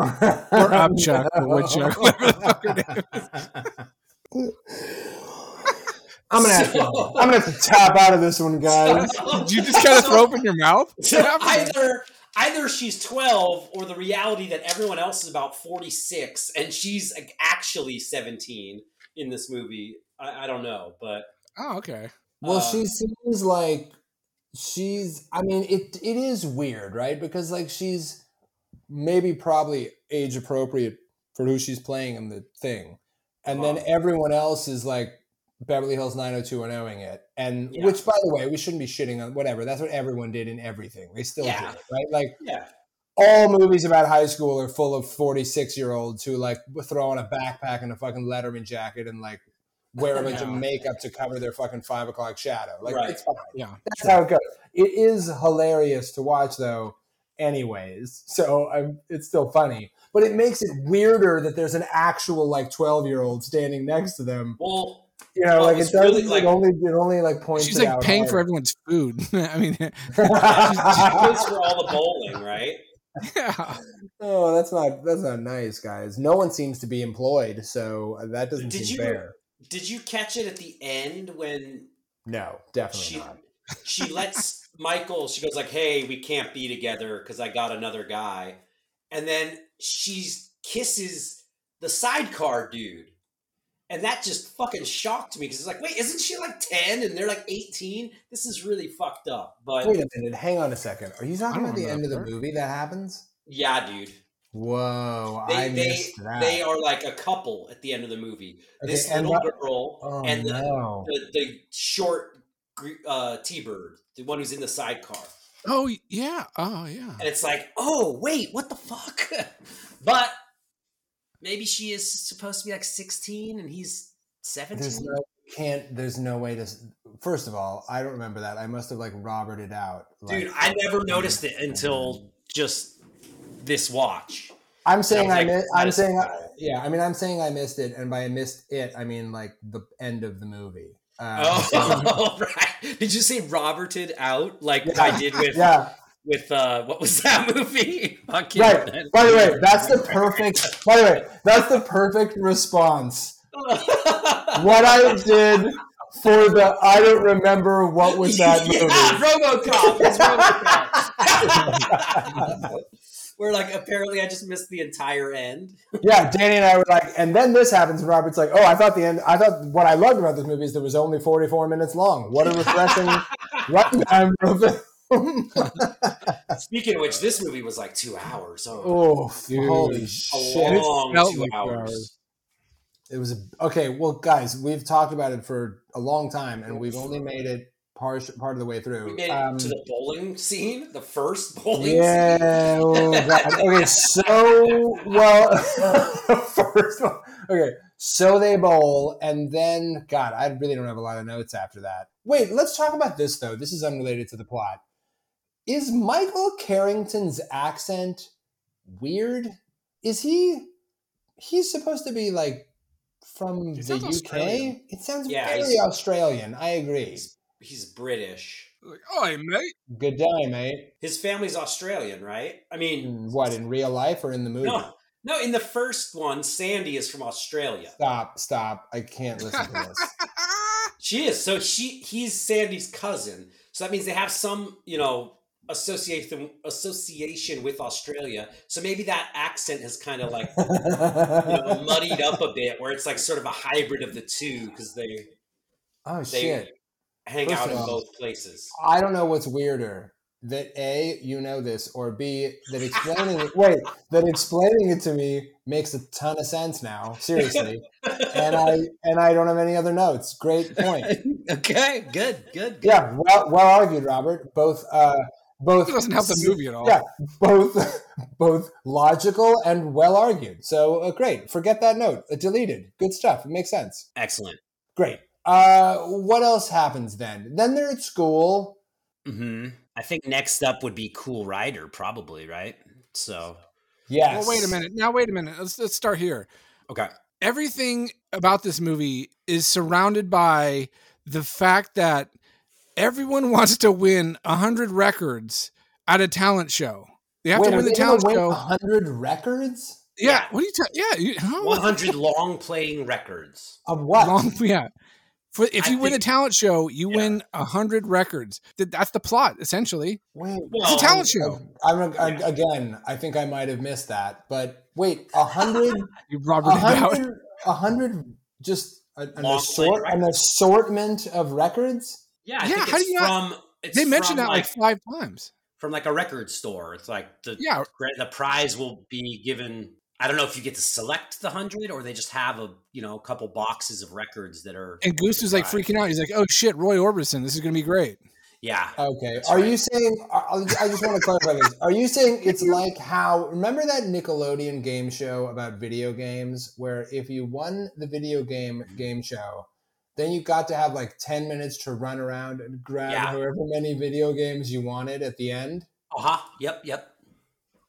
Or Upchuck or Woodchuck, whatever the fuck her name is. I'm gonna have to. I'm gonna have to tap out of this one, guys. Did you just kind of throw up in your mouth? So either either she's 12 or the reality that everyone else is about 46 and she's actually 17 in this movie i, I don't know but Oh, okay. Well, Uh, she seems like she's. I mean, it it is weird, right? Because like she's maybe probably age appropriate for who she's playing in the thing, and then everyone else is like Beverly Hills 90210ing it, and Yeah. which, by the way, we shouldn't be shitting on. Whatever, that's what everyone did in everything. They still Yeah. do it, right? Like yeah all movies about high school are full of 46 year olds who like throw on a backpack and a fucking Letterman jacket and like wear a bunch of makeup to cover their fucking five o'clock shadow. Like Right. it's fine. Yeah. That's how it goes. It is hilarious to watch though. anyways. So I'm, it's still funny, but it makes it weirder that there's an actual like 12 year old standing next to them. Well, You know, Well, like it it's doesn't really like, like- only it only like points. She's like out paying for everyone's food. I mean, she pays for all the bowling, right? yeah. oh, that's not that's not nice, guys. No one seems to be employed, so that doesn't Did seem you- fair. Did you catch it at the end when No, definitely she not. she lets Michael? She goes like, "Hey, we can't be together because I got another guy," and then she kisses the sidecar dude. And that just fucking shocked me because it's like, wait, isn't she like 10 and they're like 18? This is really fucked up. But Wait a minute, hang on a second. Are you talking about the remember end of the movie that happens? yeah, dude. Whoa, They, I they, missed that. they are like a couple at the end of the movie. Okay, this and little what- girl oh and the, no! the, the short uh, T-Bird, the one who's in the sidecar. Oh yeah. Oh yeah. And it's like, oh, wait, what the fuck? but maybe she is supposed to be like 16 and he's 17. There's no can't. There's no way to. First of all, I don't remember that. I must have like Roberted out. Like, Dude, I never noticed it until just this watch. I'm saying I I missed. I'm saying, I, yeah. I mean, I'm saying I missed it, and by I missed it, I mean like the end of the movie. Uh, oh, so- Oh, right. Did you say Roberted out like Yeah. I did with yeah, with uh what was that movie? Right. By the way, that's the perfect. By the way, that's the perfect response. What I did for the I don't remember what was that movie. Yeah, RoboCop. It's RoboCop. We're like, apparently, I just missed the entire end. Yeah, Danny and I were like, and then this happens, and Robert's like, oh, I thought the end, I thought what I loved about this movie is that it was only 44 minutes long. What a refreshing runtime for a film. Speaking of which, this movie was like two hours. Oh, oh, Dude. holy a shit. long felt two like two hours. hours. It was, a, okay, well, guys, we've talked about it for a long time, and we've only made it part, part of the way We through. made it Um, to the bowling scene, the first bowling scene. yeah, oh, God. okay, so, well, first one, okay, so they bowl, and then, God, I really don't have a lot of notes after that. Wait, let's talk about this, though. This is unrelated to the plot. Is Michael Carrington's accent weird? Is he, he's supposed to be like from He the UK? Australian. It sounds Yeah, very Australian. I agree. He's British. Like, oh, mate. Good day, mate. His family's Australian, right? I mean, what in real life or in the movie? no, no. In the first one, Sandy is from Australia. Stop, stop. I can't listen to this. She is. So she he's Sandy's cousin. So that means they have some, you know, association association with Australia. So maybe that accent has kind of like you know, muddied up a bit, where it's like sort of a hybrid of the two because they oh they shit. hang First out in all- both places. I don't know what's weirder. That A, you know this, or B, that explaining it wait, that explaining it to me makes a ton of sense now. Seriously. and I and I don't have any other notes. Great point. okay, good, good, good. Yeah, well well argued, Robert. Both uh both It doesn't help the movie at all. Yeah, both both logical and well argued. So uh, great. Forget that note. Uh, deleted. Good stuff. It makes sense. Excellent. Great. Uh, what else happens then? Then they're at school. hmm I think next up would be Cool Rider, probably, right? So Yes. Well, wait a minute. Now, wait a minute. Let's let's start here. okay. Everything about this movie is surrounded by the fact that everyone wants to win hundred records at a talent show. They have Wait, to win the they gonna talent win show. hundred records Yeah. Yeah. What are you? talking? yeah. You, how, 100 long playing records. of what? long? Yeah. For if I you win a talent show, you Yeah. win a hundred records. That's the plot, essentially. Wait, Well, It's a talent show. I'm, I'm again. I think I might have missed that. But wait, a hundred, You a Robert hundred, a hundred. Just a, an, Long assort, an assortment of records. Yeah, I Yeah, think how do it's you not- from it's They mentioned that like five times. from like a record store. It's like the Yeah. the prize will be given. I don't know if you get to select the hundred or they just have a you know a couple boxes of records that are. And Goose was like freaking out. He's like, "Oh shit, Roy Orbison, this is gonna be great." Yeah, Okay. Are right. you saying? I I just want to clarify this. Are you saying it's like how? Remember that Nickelodeon game show about video games, where if you won the video game game show, then you got to have like ten minutes to run around and grab Yeah. however many video games you wanted at the end. uh huh. Yep, yep.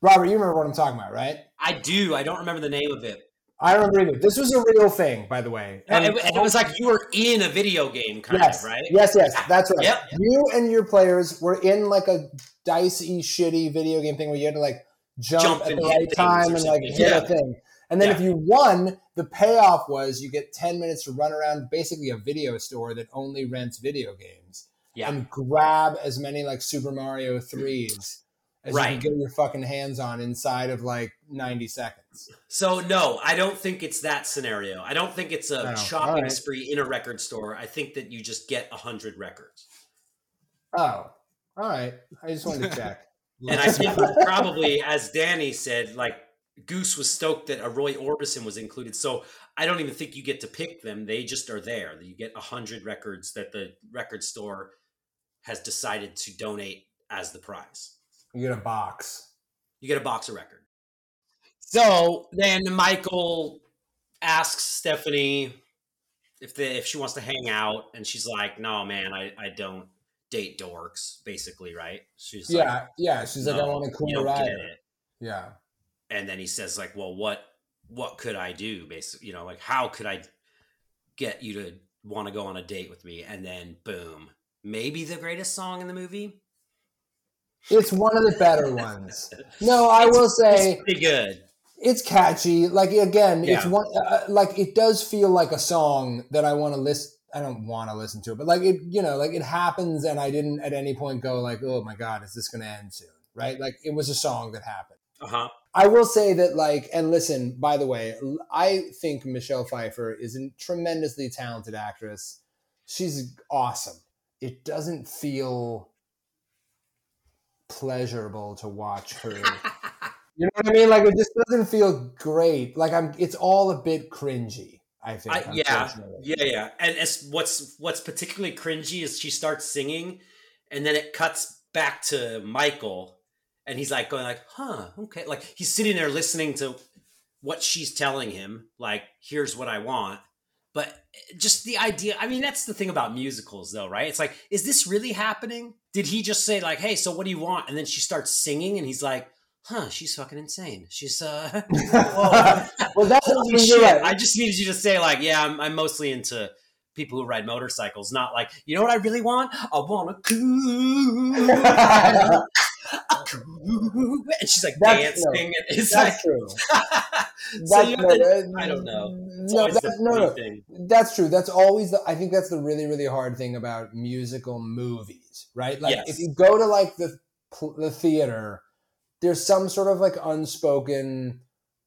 Robert, you remember what I'm talking about, right? I do. I don't remember the name of it. I remember either. This was a real thing, by the way. And it, and it was like you were in a video game, kind yes, of, right? yes, yes, that's right. Yep. You and your players were in like a dicey, shitty video game thing where you had to like jump, Jump at the right time and like hit Yeah. a thing. And then Yeah. if you won, the payoff was you get 10 minutes to run around basically a video store that only rents video games Yeah. and grab as many like Super Mario 3s as you can get your fucking hands on inside of like 90 seconds. So no, I don't think it's that scenario. I don't think it's a Oh, shopping alright. spree in a record store. I think that you just get a hundred records. Oh, all right. I just wanted to check. And I think probably, as Danny said, like Goose was stoked that a Roy Orbison was included. So I don't even think you get to pick them. They just are there. You get a hundred records that the record store has decided to donate as the prize. You get a box. You get a box of record. So then Michael asks Stephanie if the if she wants to hang out, and she's like, "No, man, I I don't date dorks." Basically, right? She's like, Yeah, yeah. She's like, I want a you cool ride. Yeah. And then he says like well what what could i do basically you know like how could i get you to want to go on a date with me and then boom maybe the greatest song in the movie It's one of the better ones. No, I will say it's pretty good it's catchy. Like again, it's one uh, like it does feel like a song that I want to listen. I don't want to listen to it, but like it, you know, like it happens, and I didn't at any point go like, "Oh my god, is this going to end soon?" Right? Like it was a song that happened. uh-huh I will say that, like, and listen, by the way, I think Michelle Pfeiffer is a tremendously talented actress. She's awesome. It doesn't feel pleasurable to watch her. you know what I mean? Like, it just doesn't feel great. Like, I'm. It's all a bit cringy. I think. I, yeah yeah yeah and it's what's what's particularly cringy is she starts singing and then it cuts back to michael and he's like going like huh okay like he's sitting there listening to what she's telling him like here's what i want but just the idea i mean that's the thing about musicals though right it's like is this really happening did he just say like hey so what do you want and then she starts singing and he's like huh she's fucking insane she's uh well, that's Holy shit. right. I just needed you to say like, yeah, I'm, I'm mostly into people who ride motorcycles, not like, you know what I really want? I want a cool. and she's like That's- dancing, and it's That's like, true. so That's, you no, to- that- I don't know. It's No, that, no, no. thing. That's true. That's always the. I think that's the really, really hard thing about musical movies, right? Like Yes. if you go to like the the theater, there's some sort of like unspoken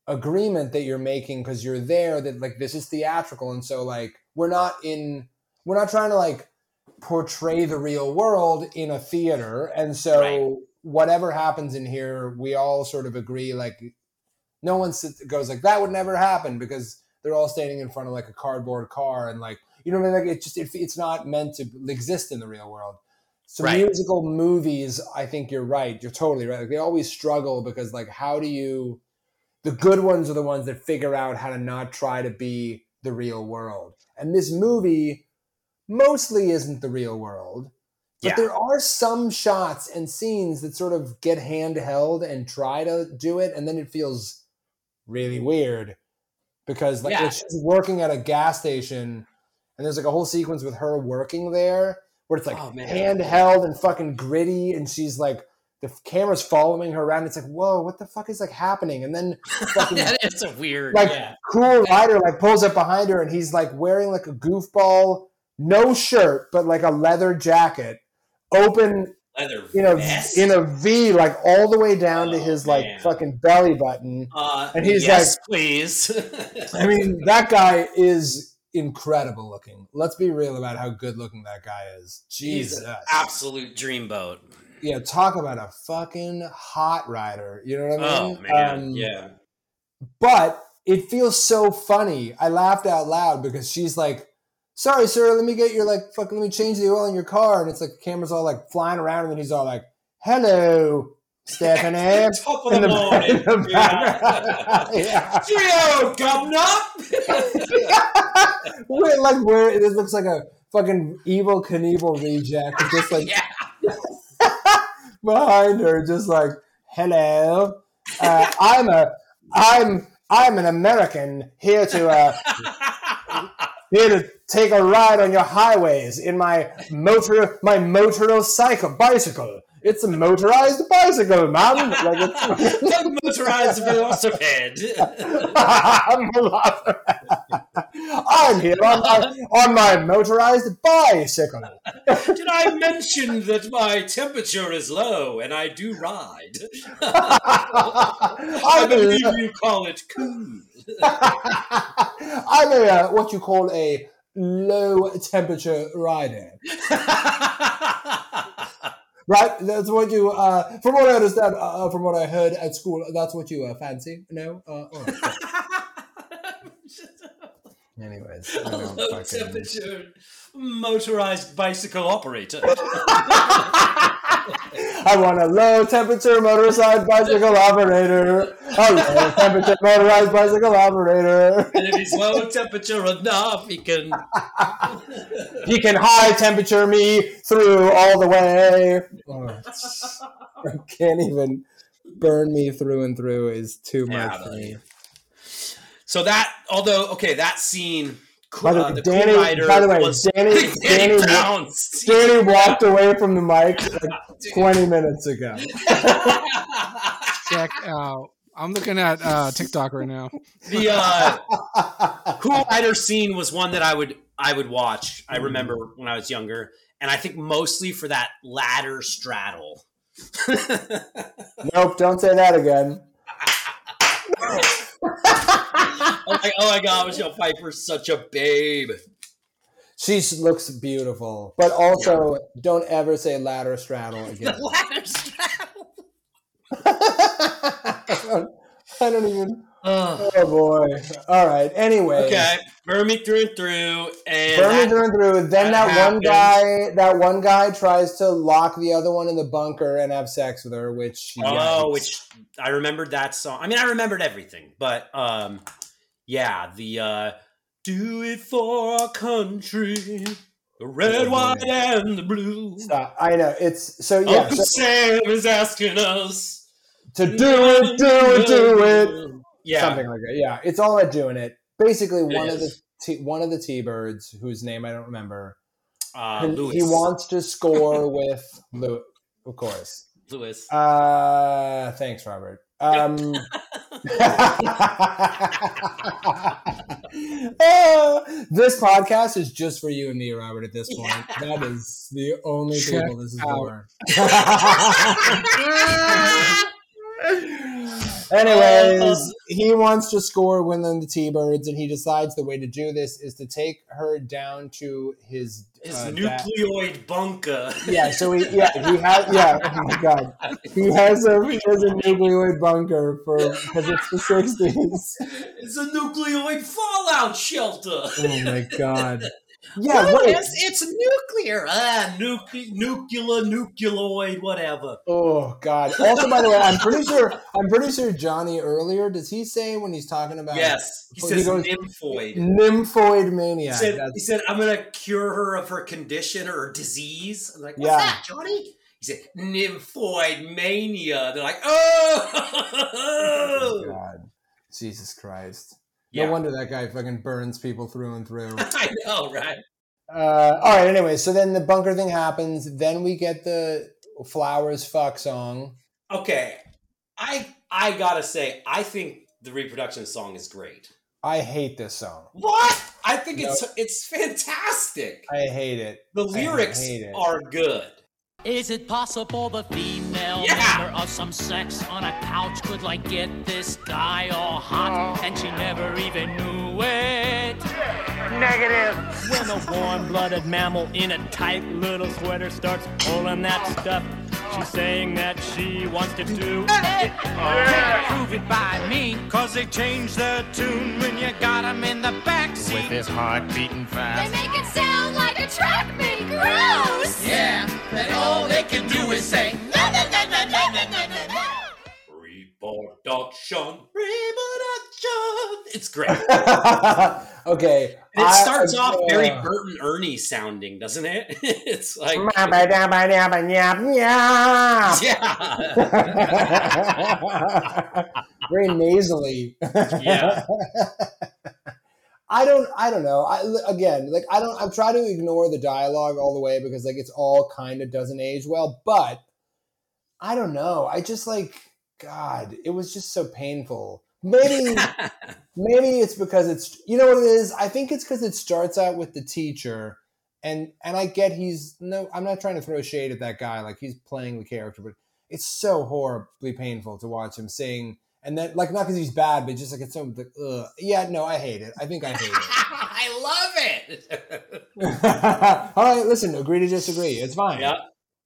agreement that you're making because you're there that like this is theatrical, and so like we're not in, we're not trying to like portray the real world in a theater, and so Right. Whatever happens in here, we all sort of agree like no one sits, goes like that would never happen because they're all standing in front of like a cardboard car and like you know what I mean? Like it just it, it's not meant to exist in the real world. So Right. musical movies, I think you're right. You're totally right. Like they always struggle because like how do you? The good ones are the ones that figure out how to not try to be the real world. And this movie mostly isn't the real world. But Yeah. there are some shots and scenes that sort of get handheld and try to do it, and then it feels really weird because like Yeah. she's working at a gas station, and there's like a whole sequence with her working there where it's like Oh, handheld and fucking gritty, and she's like the camera's following her around. It's like whoa, what the fuck is like happening? And then fucking that is a weird, like yeah. cool rider like pulls up behind her and he's like wearing like a goofball no shirt but like a leather jacket open leather in a vest. in a v like all the way down to Oh, his like man. fucking belly button uh, and he's yes, please. i mean that guy is incredible looking let's be real about how good looking that guy is jesus an absolute dreamboat. yeah talk about a fucking hot rider you know what i mean? Oh mean man, Um, yeah. but it feels so funny. I laughed out loud because she's like, "Sorry, sir, let me get your like fucking let me change the oil in your car," and it's like the camera's all like flying around, and then he's all like, "Hello, Stephanie." Top of the, the- morning. in the yeah. yeah. Geo, governor. Wait, like where this looks like a fucking Evel Knievel reject, just like behind her, just like, "Hello." Uh, I'm a I'm I'm an American here to uh, here to take a ride on your highways in my motor my motorcycle bicycle. It's a motorized bicycle, man. Like it's, motorized velocipede. I'm, I'm here on my, on my motorized bicycle. Did I mention that my temperature is low and I do ride? I believe you call it cool. I'm a uh, what you call a low temperature rider. Right, that's what you. Uh, from what I understand, uh, from what I heard at school, that's what you uh, fancy. No, uh, right. Anyways, Low temperature motorized bicycle operator. I want a low temperature motorized bicycle operator. A low temperature motorized bicycle operator. And if he's low temperature enough, he can. He can high temperature me through all the way. Oh, I can't even burn me through and through is too much Yeah, for me. So that, although okay, that scene. By the uh, way, the Danny- cool by the way, was Danny- Danny, Danny bounced. Danny walked away from the mic like 20 minutes ago. Check out. I'm looking at uh, TikTok right now. the uh, cool rider scene was one that I would I would watch. I remember when I was younger, and I think mostly for that ladder straddle. Nope, don't say that again. I'm like, oh my god, Michelle Pfeiffer's such a babe. She looks beautiful, but also don't ever say ladder straddle again. ladder straddle. I, don't, I don't even. Oh. Oh boy! All right. Anyway, Okay, burn me through and through, and Burn me through and through. Then that that, one guy, that one guy tries to lock the other one in the bunker and have sex with her, which Oh, yikes. which I remembered that song. I mean, I remembered everything, but um, yeah, the uh, "Do It for Our Country," the red, white, and the blue. Stop. I know it's so yeah. Uncle so- Sam is asking us to do it, do it, do it. Yeah, something like that. Yeah, it's all about doing it. Basically, It one of the t- one of the T-birds, whose name I don't remember, uh, he wants to score with Louis, of course. Louis. Uh, thanks, Robert. Um, uh, this podcast is just for you and me, Robert. At this point, that is the only Check people this is out. for. Anyways, he wants to score within the T-birds, and he decides the way to do this is to take her down to his His uh, dad- nucleoid bunker. yeah, so he yeah he has yeah oh my god he has a he has a nucleoid bunker for because it's the sixties. it's a nucleoid fallout shelter. Oh my god. Yeah, No, it's, it's nuclear. Ah, nucle- nuclear, nucleoid, whatever. Oh god. Also, by the way, I'm pretty sure I'm pretty sure Johnny earlier does he say when he's talking about Yes, he He says goes- nymphoid. nymphoid He said, he said, I'm going to cure her of her condition or disease. I'm like, what's Yeah. that, Johnny? He said, nymphoid mania. They're like, oh! oh god. Jesus Christ. Yeah. No wonder that guy fucking burns people through and through. I know, right? Uh, all right. Anyway, so then the bunker thing happens. Then we get the flowers fuck song. Okay. I I gotta say, I think the reproduction song is great. I hate this song. What? I think it's it's fantastic. I hate it. The lyrics it. are good. Is it possible the female Yeah. member of some sex on a couch could like get this guy all hot oh. and she never even knew it? Negative. When a warm-blooded mammal in a tight little sweater starts pulling that stuff, She's saying that she wants to do it. Yeah. Prove it by me. Cause they change the tune when you got them in the backseat. With his heart beating fast. They make it sound like a track made Gross! Yeah, and all they can do is say, na na na na na na na. Reproduction. Reproduction. It's great. Okay. And it I- starts off very uh, Bert and Ernie sounding, doesn't it? it's like yeah. yeah, very nasally. Yeah. I don't. I don't know. I again, like I don't. I'm trying to ignore the dialogue all the way because like it's all kind of doesn't age well. But I don't know. I just like God. It was just so painful. Maybe maybe it's because it's you know what it is. I think it's because it starts out with the teacher, and and I get he's no. I'm not trying to throw shade at that guy. Like he's playing the character, but it's so horribly painful to watch him sing. And then, like, not because he's bad, but just like it's so, like, ugh. yeah, no, I hate it. I think I hate it. I love it. All right, listen, agree to disagree. It's fine. yeah.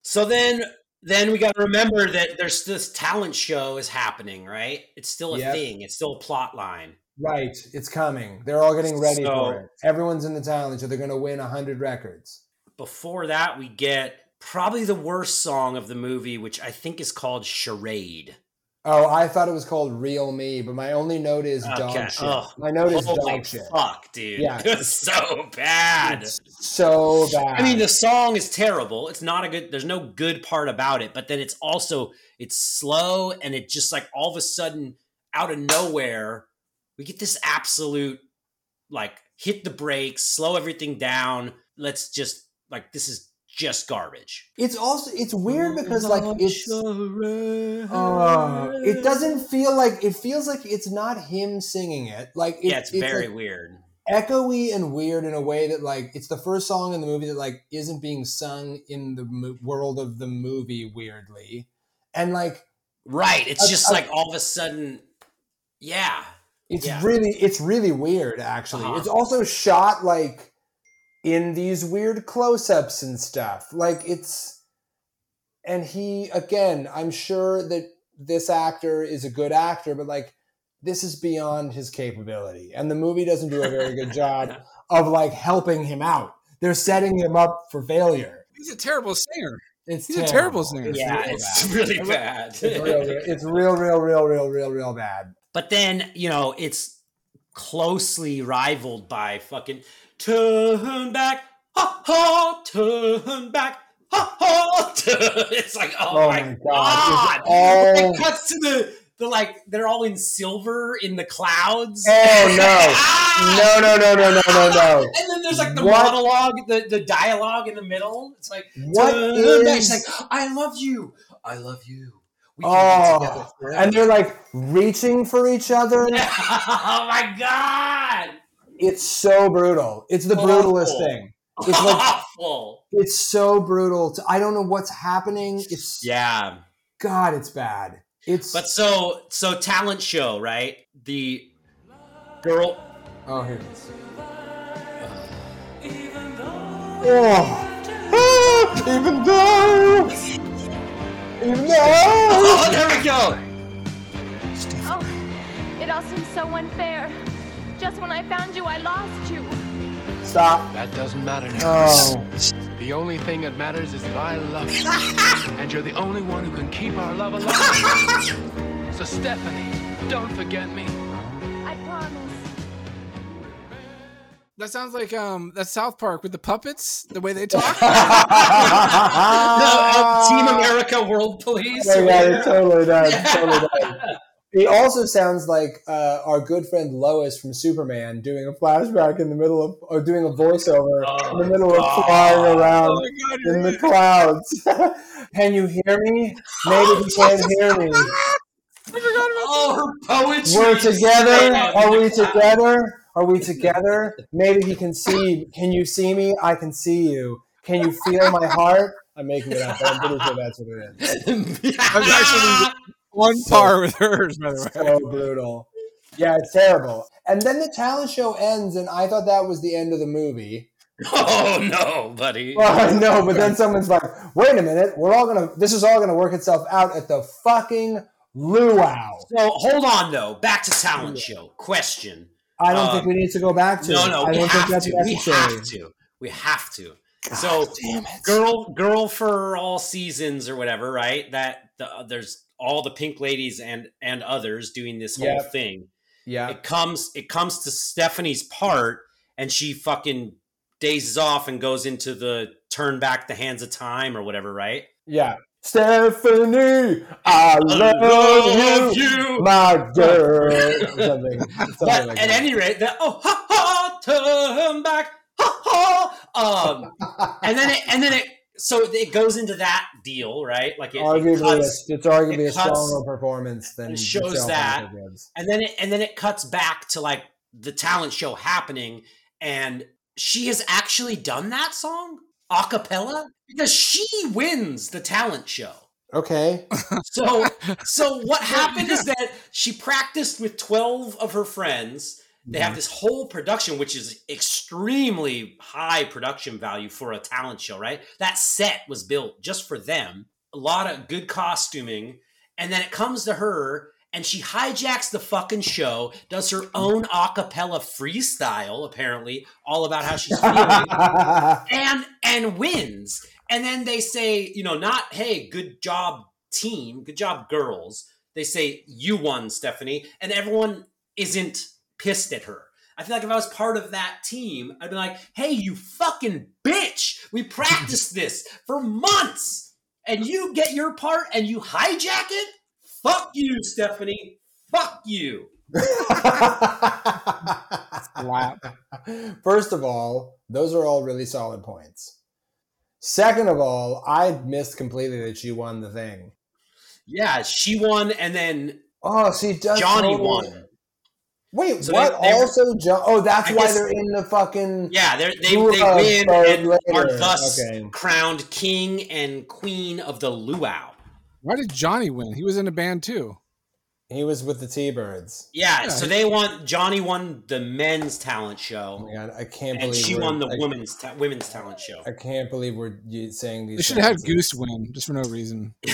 So then, then we got to remember that there's this talent show is happening, right? It's still a Yep. thing. It's still a plot line. Right, it's coming. They're all getting ready So- for it. Everyone's in the talent show. They're going to win 100 records. Before that, we get probably the worst song of the movie, which I think is called Charade. Oh, I thought it was called Real Me, but my only note is dog shit. Ugh. My note is Holy dog shit. fuck, dude! Yeah. it's so bad. It's so bad. I mean, the song is terrible. It's not a good. There's no good part about it. But then it's also it's slow, and it just like all of a sudden, out of nowhere, we get this absolute like hit the brakes, slow everything down. Let's just like this is just garbage. it's also it's weird because like it's uh, it doesn't feel like it feels like it's not him singing it. Like it, Yeah, it's very like, weird. Echoey and weird in a way that like it's the first song in the movie that like isn't being sung in the mo- world of the movie weirdly, and like Right. It's I- just I- like all of a sudden, yeah. It's Yeah. really it's really weird actually. Uh-huh. It's also shot like in these weird close-ups and stuff. Like it's and he again, I'm sure that this actor is a good actor, but like this is beyond his capability. And the movie doesn't do a very good job of like helping him out. They're setting him up for failure. He's a terrible singer. It's He's a terrible singer. It's yeah, real it's bad. really bad. It's real, real, it's real, real, real, real, real, real bad. But then, you know, it's closely rivaled by fucking turn back, ha ha, turn back, ha ha. turn- It's like, oh, Oh my, my god! God, it's all- It cuts to the the like they're all in silver in the clouds. Oh, no. Ah! No, no, no, no, no, no, no. And then there's like the What? monologue, the, the dialogue in the middle. It's like, What turn She's like, I love you. I love you. We can Oh, together and they're like reaching for each other. oh my god! It's so brutal. It's the brutalest Awful. thing. It's like Awful. it's so brutal. I don't know what's happening. It's Yeah. God. It's bad. It's But so so talent show, right? The girl oh here it is. Oh. Ah, even though, even though. Oh, there we go. Oh, it all seems so unfair. Just when I found you, I lost you. Stop. That doesn't matter now. Oh. The only thing that matters is that I love you. and you're the only one who can keep our love alive. so, Stephanie, don't forget me. I promise. That sounds like um that South Park with the puppets, the way they talk. No, uh, Team America World Police. Oh my god, it totally does. Totally does. He also sounds like uh, our good friend Lois from Superman doing a flashback in the middle of, or doing a voiceover Oh in the middle of God. flying around oh god, in the clouds. Can you hear me? Maybe he can't hear me. I forgot about Oh, her poetry. We're together. Are we together? Are we together? Maybe he can see. Can you see me? I can see you. Can you feel my heart? I'm making it up. but I'm pretty sure that's what it is. I'm actually on par with hers, by the way. so brutal. Yeah, it's terrible. And then the talent show ends, and I thought that was the end of the movie. Oh no, buddy. Well, I know, but then someone's like, "Wait a minute, we're all gonna. This is all gonna work itself out at the fucking luau." So hold on though. Back to talent show. Question. I don't Um, think we need to go back to. No, it. no, I we don't think have that's to. We necessary. have to. We have to. So, damn it. girl, girl for all seasons or whatever, right? That the, there's all the pink ladies and and others doing this whole Yep. thing. Yeah, It comes it comes to Stephanie's part, and she fucking dazes off and goes into the turn back the hands of time or whatever, right? Yeah. Stephanie, I love, love you, you. my girl. something, something But like at that. any rate, that oh ha ha turn back ha ha um and then it and then it so it goes into that deal right like it, it cuts, it's, it's arguably it a stronger performance than it shows that. And then it and then it cuts back to like the talent show happening and she has actually done that song a cappella because she wins the talent show Okay. so so what happened is that she practiced with 12 of her friends they have mm-hmm. this whole production which is extremely high production value for a talent show right? That set was built just for them a lot of good costuming and then it comes to her and she hijacks the fucking show does her mm. own a cappella freestyle apparently all about how she's feeling and and wins. And then they say you know not hey good job team good job girls. They say you won stephanie and everyone isn't pissed at her i feel like if i was part of that team i'd be like hey you fucking bitch we practiced this for months and you get your part and you hijack it fuck you stephanie fuck you Slap. First of all, those are all really solid points. Second of all, I missed completely that she won the thing. yeah she won and then Oh, she does. johnny totally- won Wait, So what? they- they were- also, jo- oh, that's I why guess- they're in the fucking. Yeah, they're, they Who they win voted and are thus Okay. crowned king and queen of the luau. Why did Johnny win? He was in a band too. He was with the T Birds. Yeah, Yeah, so they want Johnny won the men's talent Oh show, my god, I can't and believe she won the I, women's ta- women's talent show. I can't believe we're saying these. They should have had. Goose win just for no reason.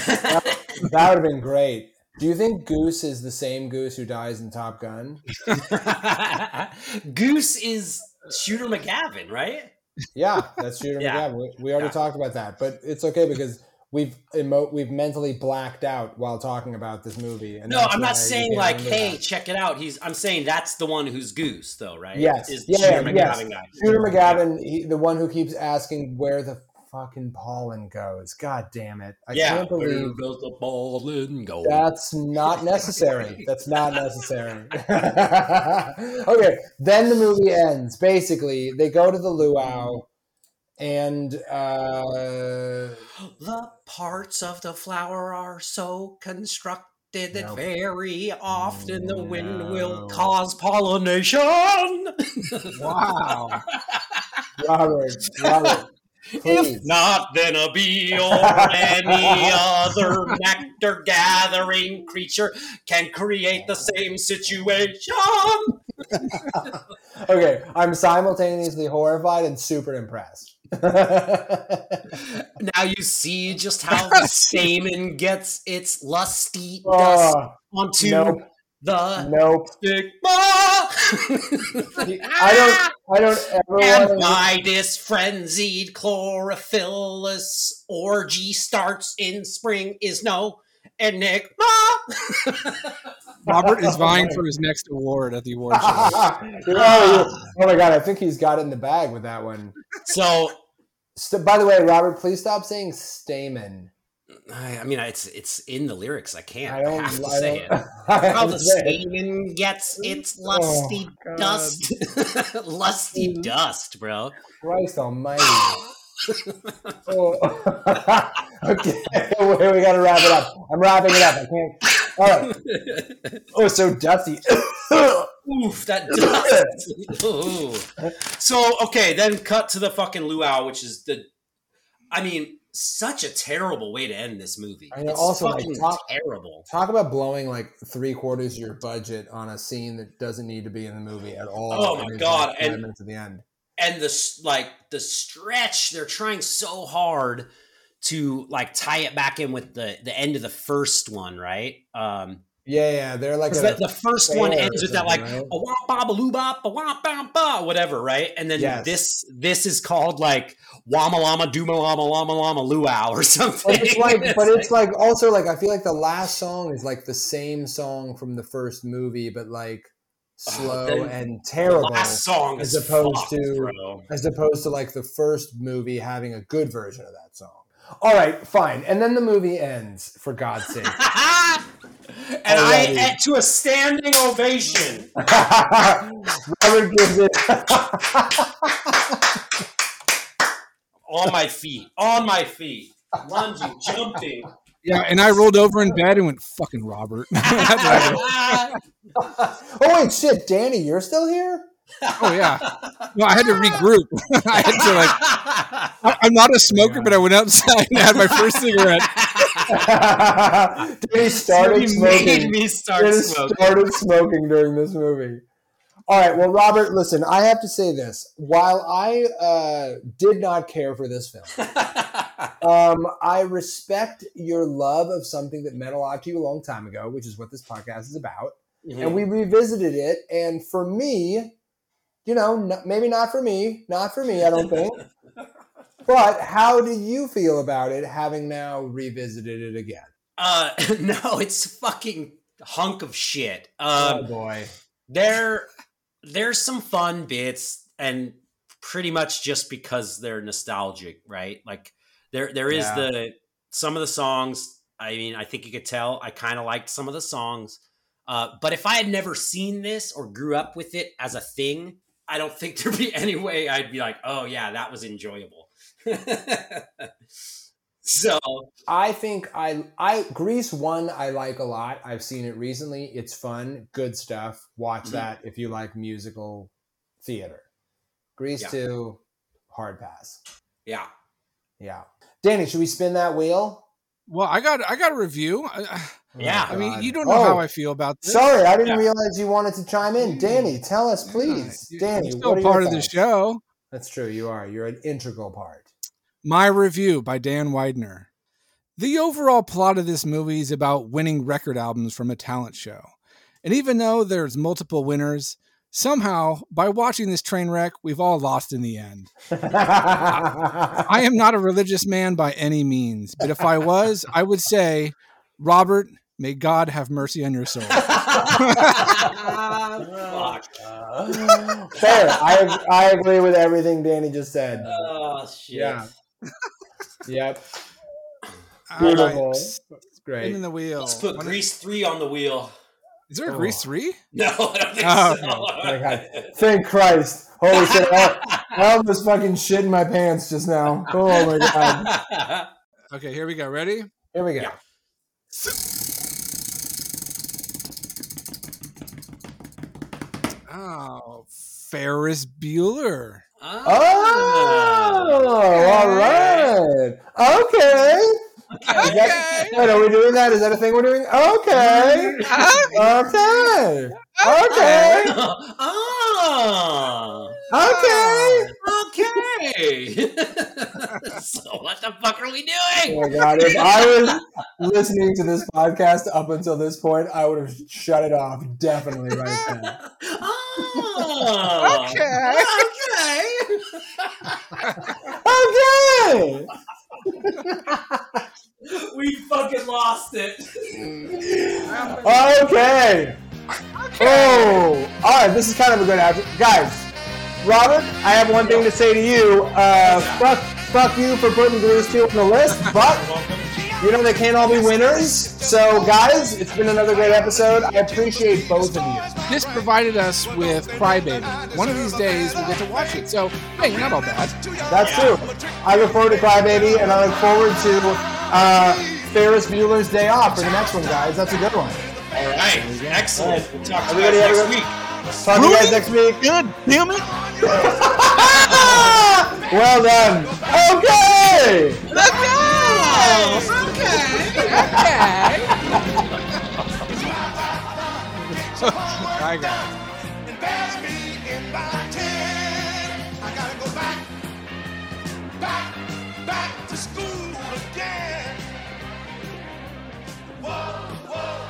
That would have been great. Do you think Goose is the same Goose who dies in Top Gun? Goose is Shooter McGavin, right? Yeah, that's Shooter Yeah. McGavin. We, we already Yeah. talked about that, but it's okay because we've emo- we've mentally blacked out while talking about this movie. And No, I'm not saying like, hey, that. check it out. He's. I'm saying that's the one who's Goose, though, right? Yes, is yeah, Shooter yeah, yes. McGavin guy. Shooter McGavin, he, the one who keeps asking where the fucking pollen goes. God damn it! I yeah, can't where believe does the ball in go? That's not necessary. That's not necessary. okay, then the movie ends. Basically, they go to the luau, and uh, The parts of the flower are so constructed that No. very often the wind No. will cause pollination. Wow. Robert, Robert, if not, then a bee or any other nectar gathering creature can create the same situation. Okay, I'm simultaneously horrified and super impressed. Now you see just how the stamen gets its lusty ah, dust oh, onto the nope. stigma. I don't. I don't ever And want to. why this frenzied chlorophyllous orgy starts in spring is no enigma. Robert is vying for his next award at the award show. oh, oh my god! I think he's got it in the bag with that one. so, St- by the way, Robert, please stop saying stamen. I, I mean, it's it's in the lyrics. I can't. I I, have to I say it. How the to say it. stamen gets its oh, lusty Oh, dust, lusty mm-hmm. dust, bro. Christ Almighty! oh. okay, wait, we got to wrap it up. I'm wrapping it up. I can't. All right. Oh, so dusty. Oof, that dust. Ooh. So okay, then cut to the fucking luau, which is the. I mean, such a terrible way to end this movie. I It's also, like, talk- terrible. Talk about blowing like three quarters of your budget on a scene that doesn't need to be in the movie at all. Oh, my God, like, and- minutes at the end. and the like the stretch they're trying so hard to like tie it back in with the the end of the first one right um Yeah, yeah, they're like the, the first one ends with that like right? a womp ba baloo bop a womp bam ba whatever right and then Yes. this this is called like wama lama dooma lama lama lama luau or something But it's like, but it's like also like I feel like the last song is like the same song from the first movie, but like oh, slow then and terrible last song as opposed fucked, to bro. as opposed to like the first movie having a good version of that song. All right, fine. And then the movie ends, for God's sake. and Already. I to a standing ovation. Robert gives it on my feet, on my feet, lunging, jumping. Yeah, and I rolled over in bed and went, "Fucking Robert." Oh wait, shit, Danny, you're still here? Oh yeah. No, I had to regroup. I had to like. I- I'm not a smoker, but I went outside and had my first cigarette. Danny started He smoking. made me start Danny smoking. started smoking during this movie. All right, well, Robert, listen, I have to say this. While I uh, did not care for this film, um, I respect your love of something that meant a lot to you a long time ago, which is what this podcast is about. Mm-hmm. And we revisited it. And for me, you know, n- maybe not for me, not for me, I don't think. but how do you feel about it having now revisited it again? Uh, no, it's fucking hunk of shit. oh Um, boy. there, there's some fun bits, and pretty much just because they're nostalgic, right? Like there, there is Yeah. the some of the songs. I mean, I think you could tell I kind of liked some of the songs. Uh, but if I had never seen this or grew up with it as a thing, I don't think there'd be any way I'd be like, oh yeah, that was enjoyable. so I think I I Grease one I like a lot. I've seen it recently. It's fun, good stuff. Watch Mhm. that if you like musical theater. Grease Yeah. two, hard pass. yeah, Yeah. Danny, should we spin that wheel? Well, I got I got a review. I, Yeah. Oh, I mean, you don't know Oh, how I feel about this. Sorry, I didn't Yeah. realize you wanted to chime in. Danny, tell us, please. you- Danny, you're still what are part your of the show. That's true. You are. You're an integral part. My review by Dan Widener. The overall plot of this movie is about winning record albums from a talent show. And even though there's multiple winners, somehow, by watching this train wreck, we've all lost in the end. I am not a religious man by any means, but if I was, I would say, Robert, may God have mercy on your soul. Fuck. Fair. I I agree with everything Danny just said. Oh shit. Yeah. Yep. Beautiful. right, That's great. Spinning the wheel. Let's put When- Grease three on the wheel. Is there a Oh. Grease 3? No, I don't think Oh, so. Oh my God. Thank Christ. Holy shit. I, I almost fucking shit in my pants just now. Oh my God. Okay, here we go. Ready? Here we go. Yeah. Oh, Ferris Bueller. Oh, all right. Okay. Is that- wait, are we doing that? Is that a thing we're doing? Okay. Okay. Okay. oh. Okay. Okay. so what the fuck are we doing? Oh my god! If I was listening to this podcast up until this point, I would have shut it off definitely right then. Oh. Okay. Okay. Okay. We fucking lost it. Okay. Oh, all right. This is kind of a good outro, guys. Robert, I have one thing to say to you. Uh, fuck, fuck you for putting Grease two on the list, but you know they can't all be winners. So, guys, it's been another great episode. I appreciate both of you. This provided us with Crybaby. One of these days we'll get to watch it. So, hey, you're not all bad. That's true. I look forward to Crybaby, and I look forward to uh, Ferris Bueller's Day Off for the next one, guys. That's a good one. All right. Excellent. We'll talk to you Everybody guys next good- week. Talk to you guys next week. Good, damn it. well done. Okay. Let's go. Okay. Okay. Bye, guys. Whoa, whoa,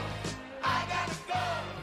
I gotta go.